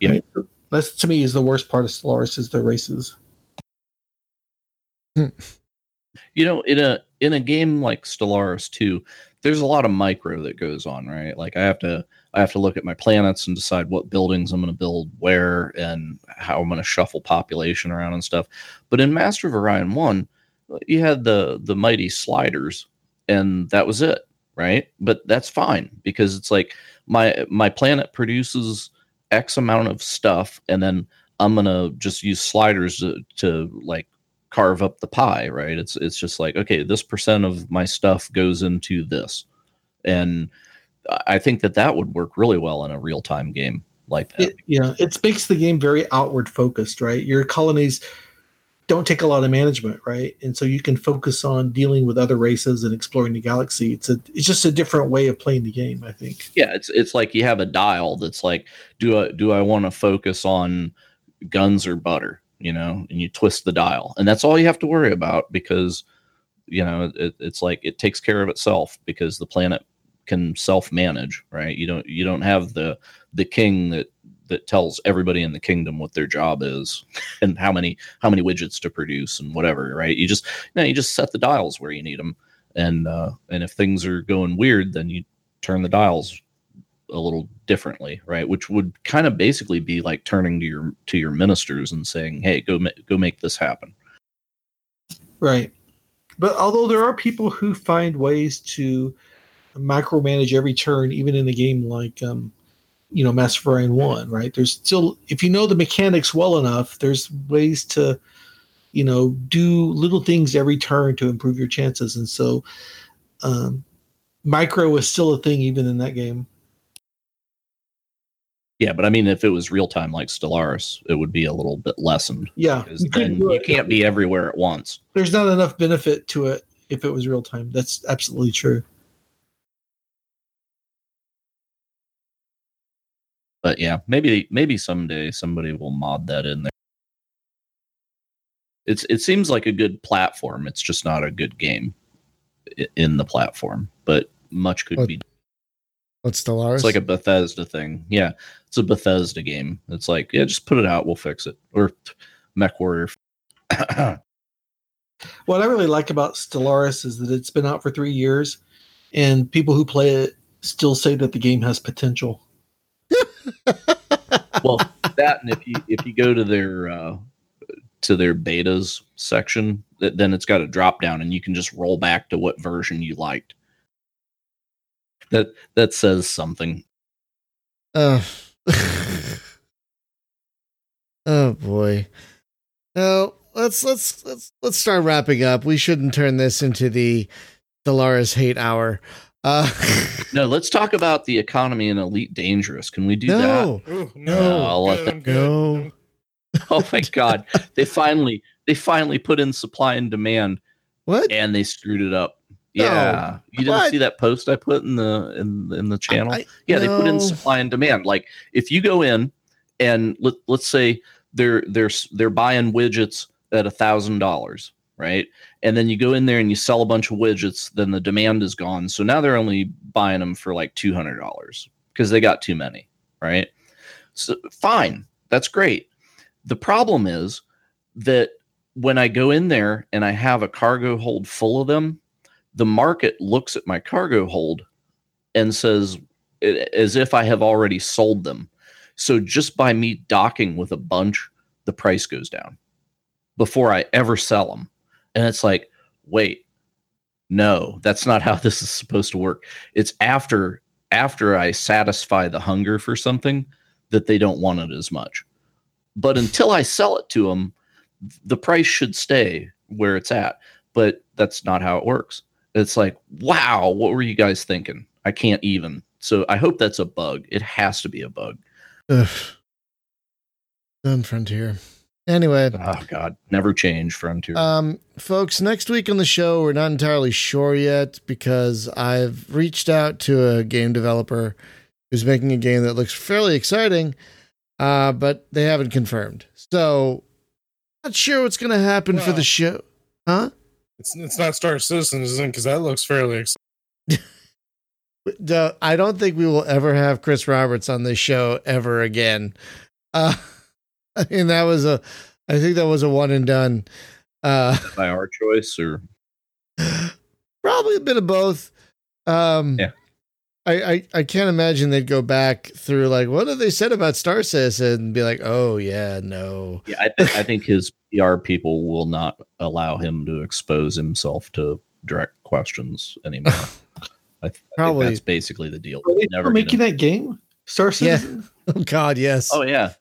Yeah. Right? That's to me is the worst part of Stellaris is the races. Hmm. you know in a in a game like stellaris 2 there's a lot of micro that goes on right? Like i have to i have to look at my planets and decide what buildings i'm going to build where and how i'm going to shuffle population around and stuff. But in master of orion 1 you had the the mighty sliders and that was it right? But that's fine because it's like my my planet produces x amount of stuff and then i'm going to just use sliders to, to like carve up the pie, right? It's it's just like okay, this percent of my stuff goes into this, and I think that that would work really well in a real time game like that. It, yeah, it makes the game very outward focused, right? Your colonies don't take a lot of management, right? And so you can focus on dealing with other races and exploring the galaxy. It's a it's just a different way of playing the game, I think. Yeah, it's it's like you have a dial that's like, do I do I want to focus on guns or butter? You know, and you twist the dial, and that's all you have to worry about because you know it, it's like it takes care of itself because the planet can self manage, right? You don't you don't have the the king that that tells everybody in the kingdom what their job is and how many how many widgets to produce and whatever, right? You just you know, you just set the dials where you need them, and uh, and if things are going weird, then you turn the dials a little differently, right? Which would kind of basically be like turning to your to your ministers and saying, "Hey, go ma- go make this happen." Right. But although there are people who find ways to micromanage every turn, even in a game like, um, you know, Master of One, right? There's still, if you know the mechanics well enough, there's ways to, you know, do little things every turn to improve your chances. And so, um, micro is still a thing even in that game. Yeah, but I mean, if it was real time like Stellaris, it would be a little bit lessened. Yeah, you then you it. can't be everywhere at once. There's not enough benefit to it if it was real time. That's absolutely true. But yeah, maybe maybe someday somebody will mod that in there. It's it seems like a good platform. It's just not a good game in the platform, but much could What- be. What's Stellaris? It's like a Bethesda thing. Yeah, it's a Bethesda game. It's like yeah, just put it out. We'll fix it. Or Mech Warrior. What I really like about Stellaris is that it's been out for three years, and people who play it still say that the game has potential. well that and if you if you go to their uh to their betas section th- then it's got a drop down and you can just roll back to what version you liked that that says something Oh. oh boy. Now let's let's let's let's start wrapping up. We shouldn't turn this into the Stellaris hate hour. Uh no let's talk about the economy in elite dangerous can we do that no. Ooh, No, I'll let good, that I'm good. go. Oh my god they finally they finally put in supply and demand What? and they screwed it up yeah you didn't see that post i put in the in in the channel I- Yeah, they put in supply and demand. Like if you go in and let, let's say they're they're they're buying widgets at a thousand dollars, right? And then you go in there and you sell a bunch of widgets, then the demand is gone. So now they're only buying them for like two hundred dollars because they got too many, right? So fine, that's great. The problem is that when I go in there and I have a cargo hold full of them, the market looks at my cargo hold and says, as if I have already sold them. So just by me docking with a bunch, the price goes down before I ever sell them. And it's like, wait, no, that's not how this is supposed to work. It's after after I satisfy the hunger for something that they don't want it as much. But until I sell it to them, the price should stay where it's at. But that's not how it works. It's like, wow, what were you guys thinking? I can't even. So I hope that's a bug. It has to be a bug. Ugh. Done Frontier. Anyway, Oh God, never change Frontier. Um, folks, next week on the show, we're not entirely sure yet because I've reached out to a game developer who's making a game that looks fairly exciting, uh, but they haven't confirmed. So, not sure what's going to happen for the show. Huh? It's it's not Star Citizen, isn't Because that looks fairly exciting. No, I don't think we will ever have Chris Roberts on this show ever again. Uh, I mean, that was a, I think that was a one and done. Uh, By our choice, or Probably a bit of both. Um, Yeah. I, I, I can't imagine they'd go back through like what have they said about Star Citizen and be like, oh yeah, no. yeah, I, th- I think his PR people will not allow him to expose himself to direct questions anymore. I, th- I Probably. think that's basically the deal. Are they Never making gonna- that game? Star Yeah. Oh God, yes. Oh yeah.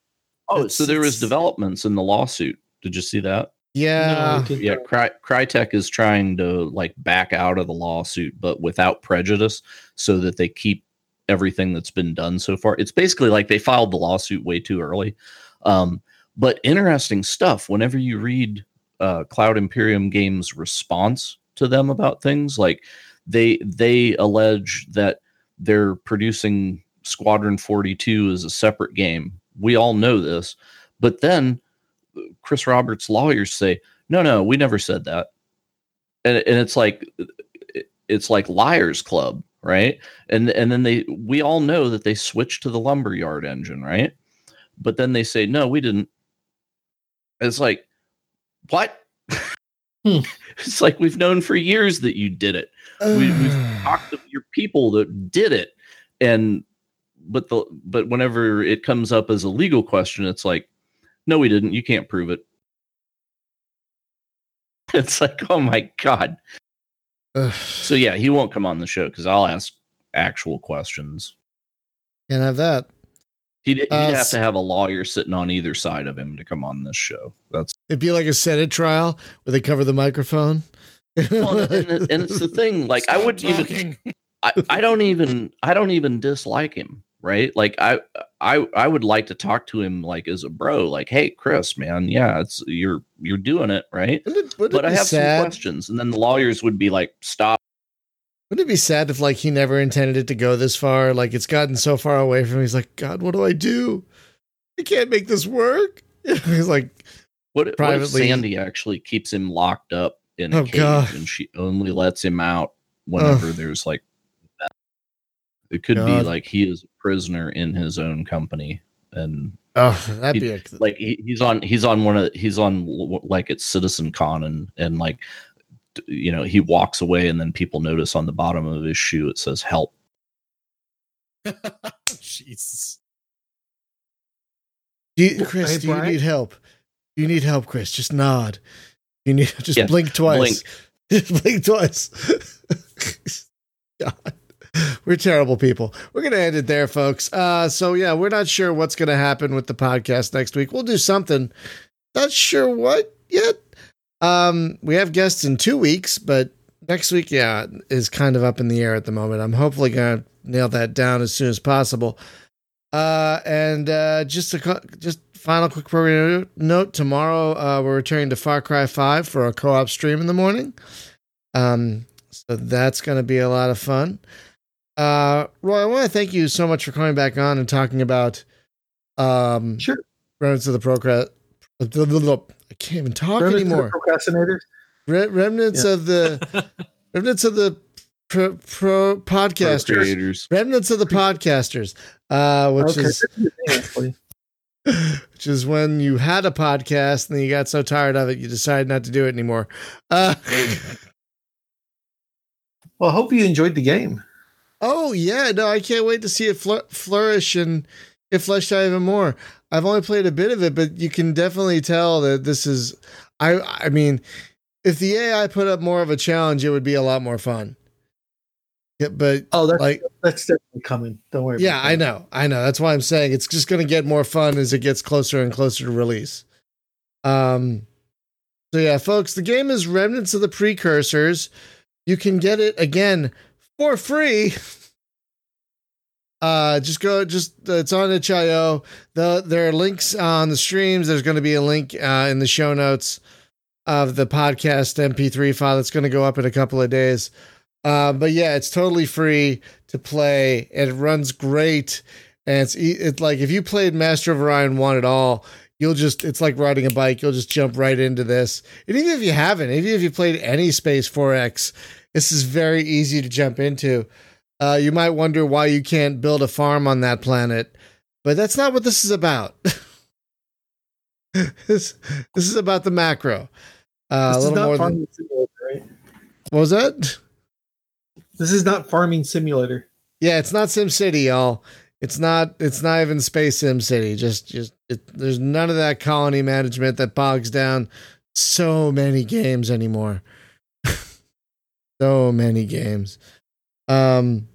Oh, It's- so there was developments in the lawsuit. Did you see that? yeah. No, Yeah, Cry, Crytek is trying to like back out of the lawsuit, but without prejudice, so that they keep everything that's been done so far. It's basically like they filed the lawsuit way too early. Um, but interesting stuff. Whenever you read uh, Cloud Imperium Games' response to them about things, like they they allege that they're producing Squadron 42 as a separate game. We all know this, but then Chris Roberts' lawyers say, "No, no, we never said that," and and it's like it's like liars club, right? And and then they we all know that they switched to the lumberyard engine, right? But then they say, "No, we didn't." It's like, what? Hmm. It's like we've known for years that you did it. We, we've talked to your people that did it, and but the but whenever it comes up as a legal question, it's like, no, we didn't. You can't prove it. It's like, oh my god. Ugh. So yeah, he won't come on the show because I'll ask actual questions. Can't have that. He'd, he'd Uh, have to have a lawyer sitting on either side of him to come on this show. That's It'd be like a Senate trial where they cover the microphone. well, and, and, and it's the thing. Like I wouldn't even. I, I don't even I don't even dislike him, right? Like I I I would like to talk to him like as a bro, like, hey Chris, man, yeah, it's you're you're doing it, right? Wouldn't it, wouldn't But I be have some questions. And then the lawyers would be like, stop. Wouldn't it be sad if like he never intended it to go this far? Like it's gotten so far away from him. He's like, God, what do I do? I can't make this work. He's like, What, what if Privately- Sandi actually keeps him locked up in a Oh, cage God. and she only lets him out whenever there's like that. It could be like he is a prisoner in his own company and oh, that'd be a, like he, he's on he's on one of he's on like it's CitizenCon and and like you know he walks away and then people notice on the bottom of his shoe it says help Jesus. Do you, Chris, Hey, do you need help? Do you need help, Chris? Just nod. You need just Yeah, blink twice. Just blink twice. God. We're terrible people. We're gonna end it there, folks. Uh so yeah, we're not sure what's gonna happen with the podcast next week. We'll do something. Not sure what yet. Um we have guests in two weeks, but next week, yeah, is kind of up in the air at the moment. I'm hopefully gonna nail that down as soon as possible. Uh, and uh, just a just final quick program note: tomorrow uh, we're returning to Far Cry Five for a co-op stream in the morning. Um, so that's going to be a lot of fun. Uh, Ray, I want to thank you so much for coming back on and talking about um, Sure. remnants of the procrast. I can't even talk Remnants of anymore. Procrastinators. Re- remnants Yeah. of the remnants of the pro, pro podcasters. creators Remnants of the podcasters, uh, which Okay, is that's the thing, actually. which is when you had a podcast and then you got so tired of it you decided not to do it anymore. Uh, Well, I hope you enjoyed the game. oh yeah, no, I can't wait to see it fl- flourish and get fleshed out even more. I've only played a bit of it, but you can definitely tell that this is. I I mean, if the AI put up more of a challenge, it would be a lot more fun. Yeah, but Oh, that's like that's definitely coming. Don't worry. Yeah, I know. I know. That's why I'm saying it's just going to get more fun as it gets closer and closer to release. Um so yeah, folks, the game is Remnants of the Precursors. You can get it again for free uh, just go. Just uh, it's on itch.io. The there are links on the streams. There's going to be a link uh, in the show notes of the podcast MP3 file that's going to go up in a couple of days. Uh, but yeah, it's totally free to play. It runs great, and it's it's like if you played Master of Orion one at all, you'll just it's like riding a bike. You'll just jump right into this. And even if you haven't, even if you played any Space 4X, this is very easy to jump into. Uh, you might wonder why you can't build a farm on that planet, but that's not what this is about. this, this is about the macro. Uh, this a is little not more farming than simulator, right? what was that? This is not farming simulator. Yeah, it's not Sim City, y'all. It's not. It's not even Space Sim City. Just, just it, there's none of that colony management that bogs down so many games anymore. so many games. Um,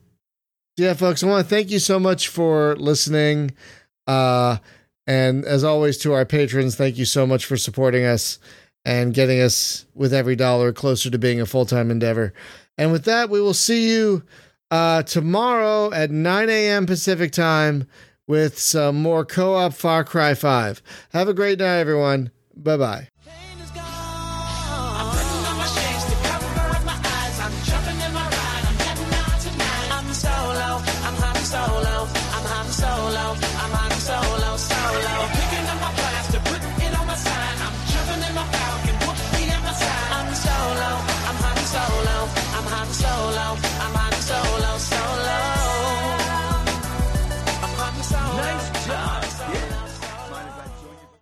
yeah, folks, I want to thank you so much for listening. Uh, and as always, to our patrons, thank you so much for supporting us and getting us with every dollar closer to being a full time endeavor. And with that, we will see you uh, tomorrow at 9 a.m. Pacific time with some more co op Far Cry 5. Have a great night, everyone. Bye bye.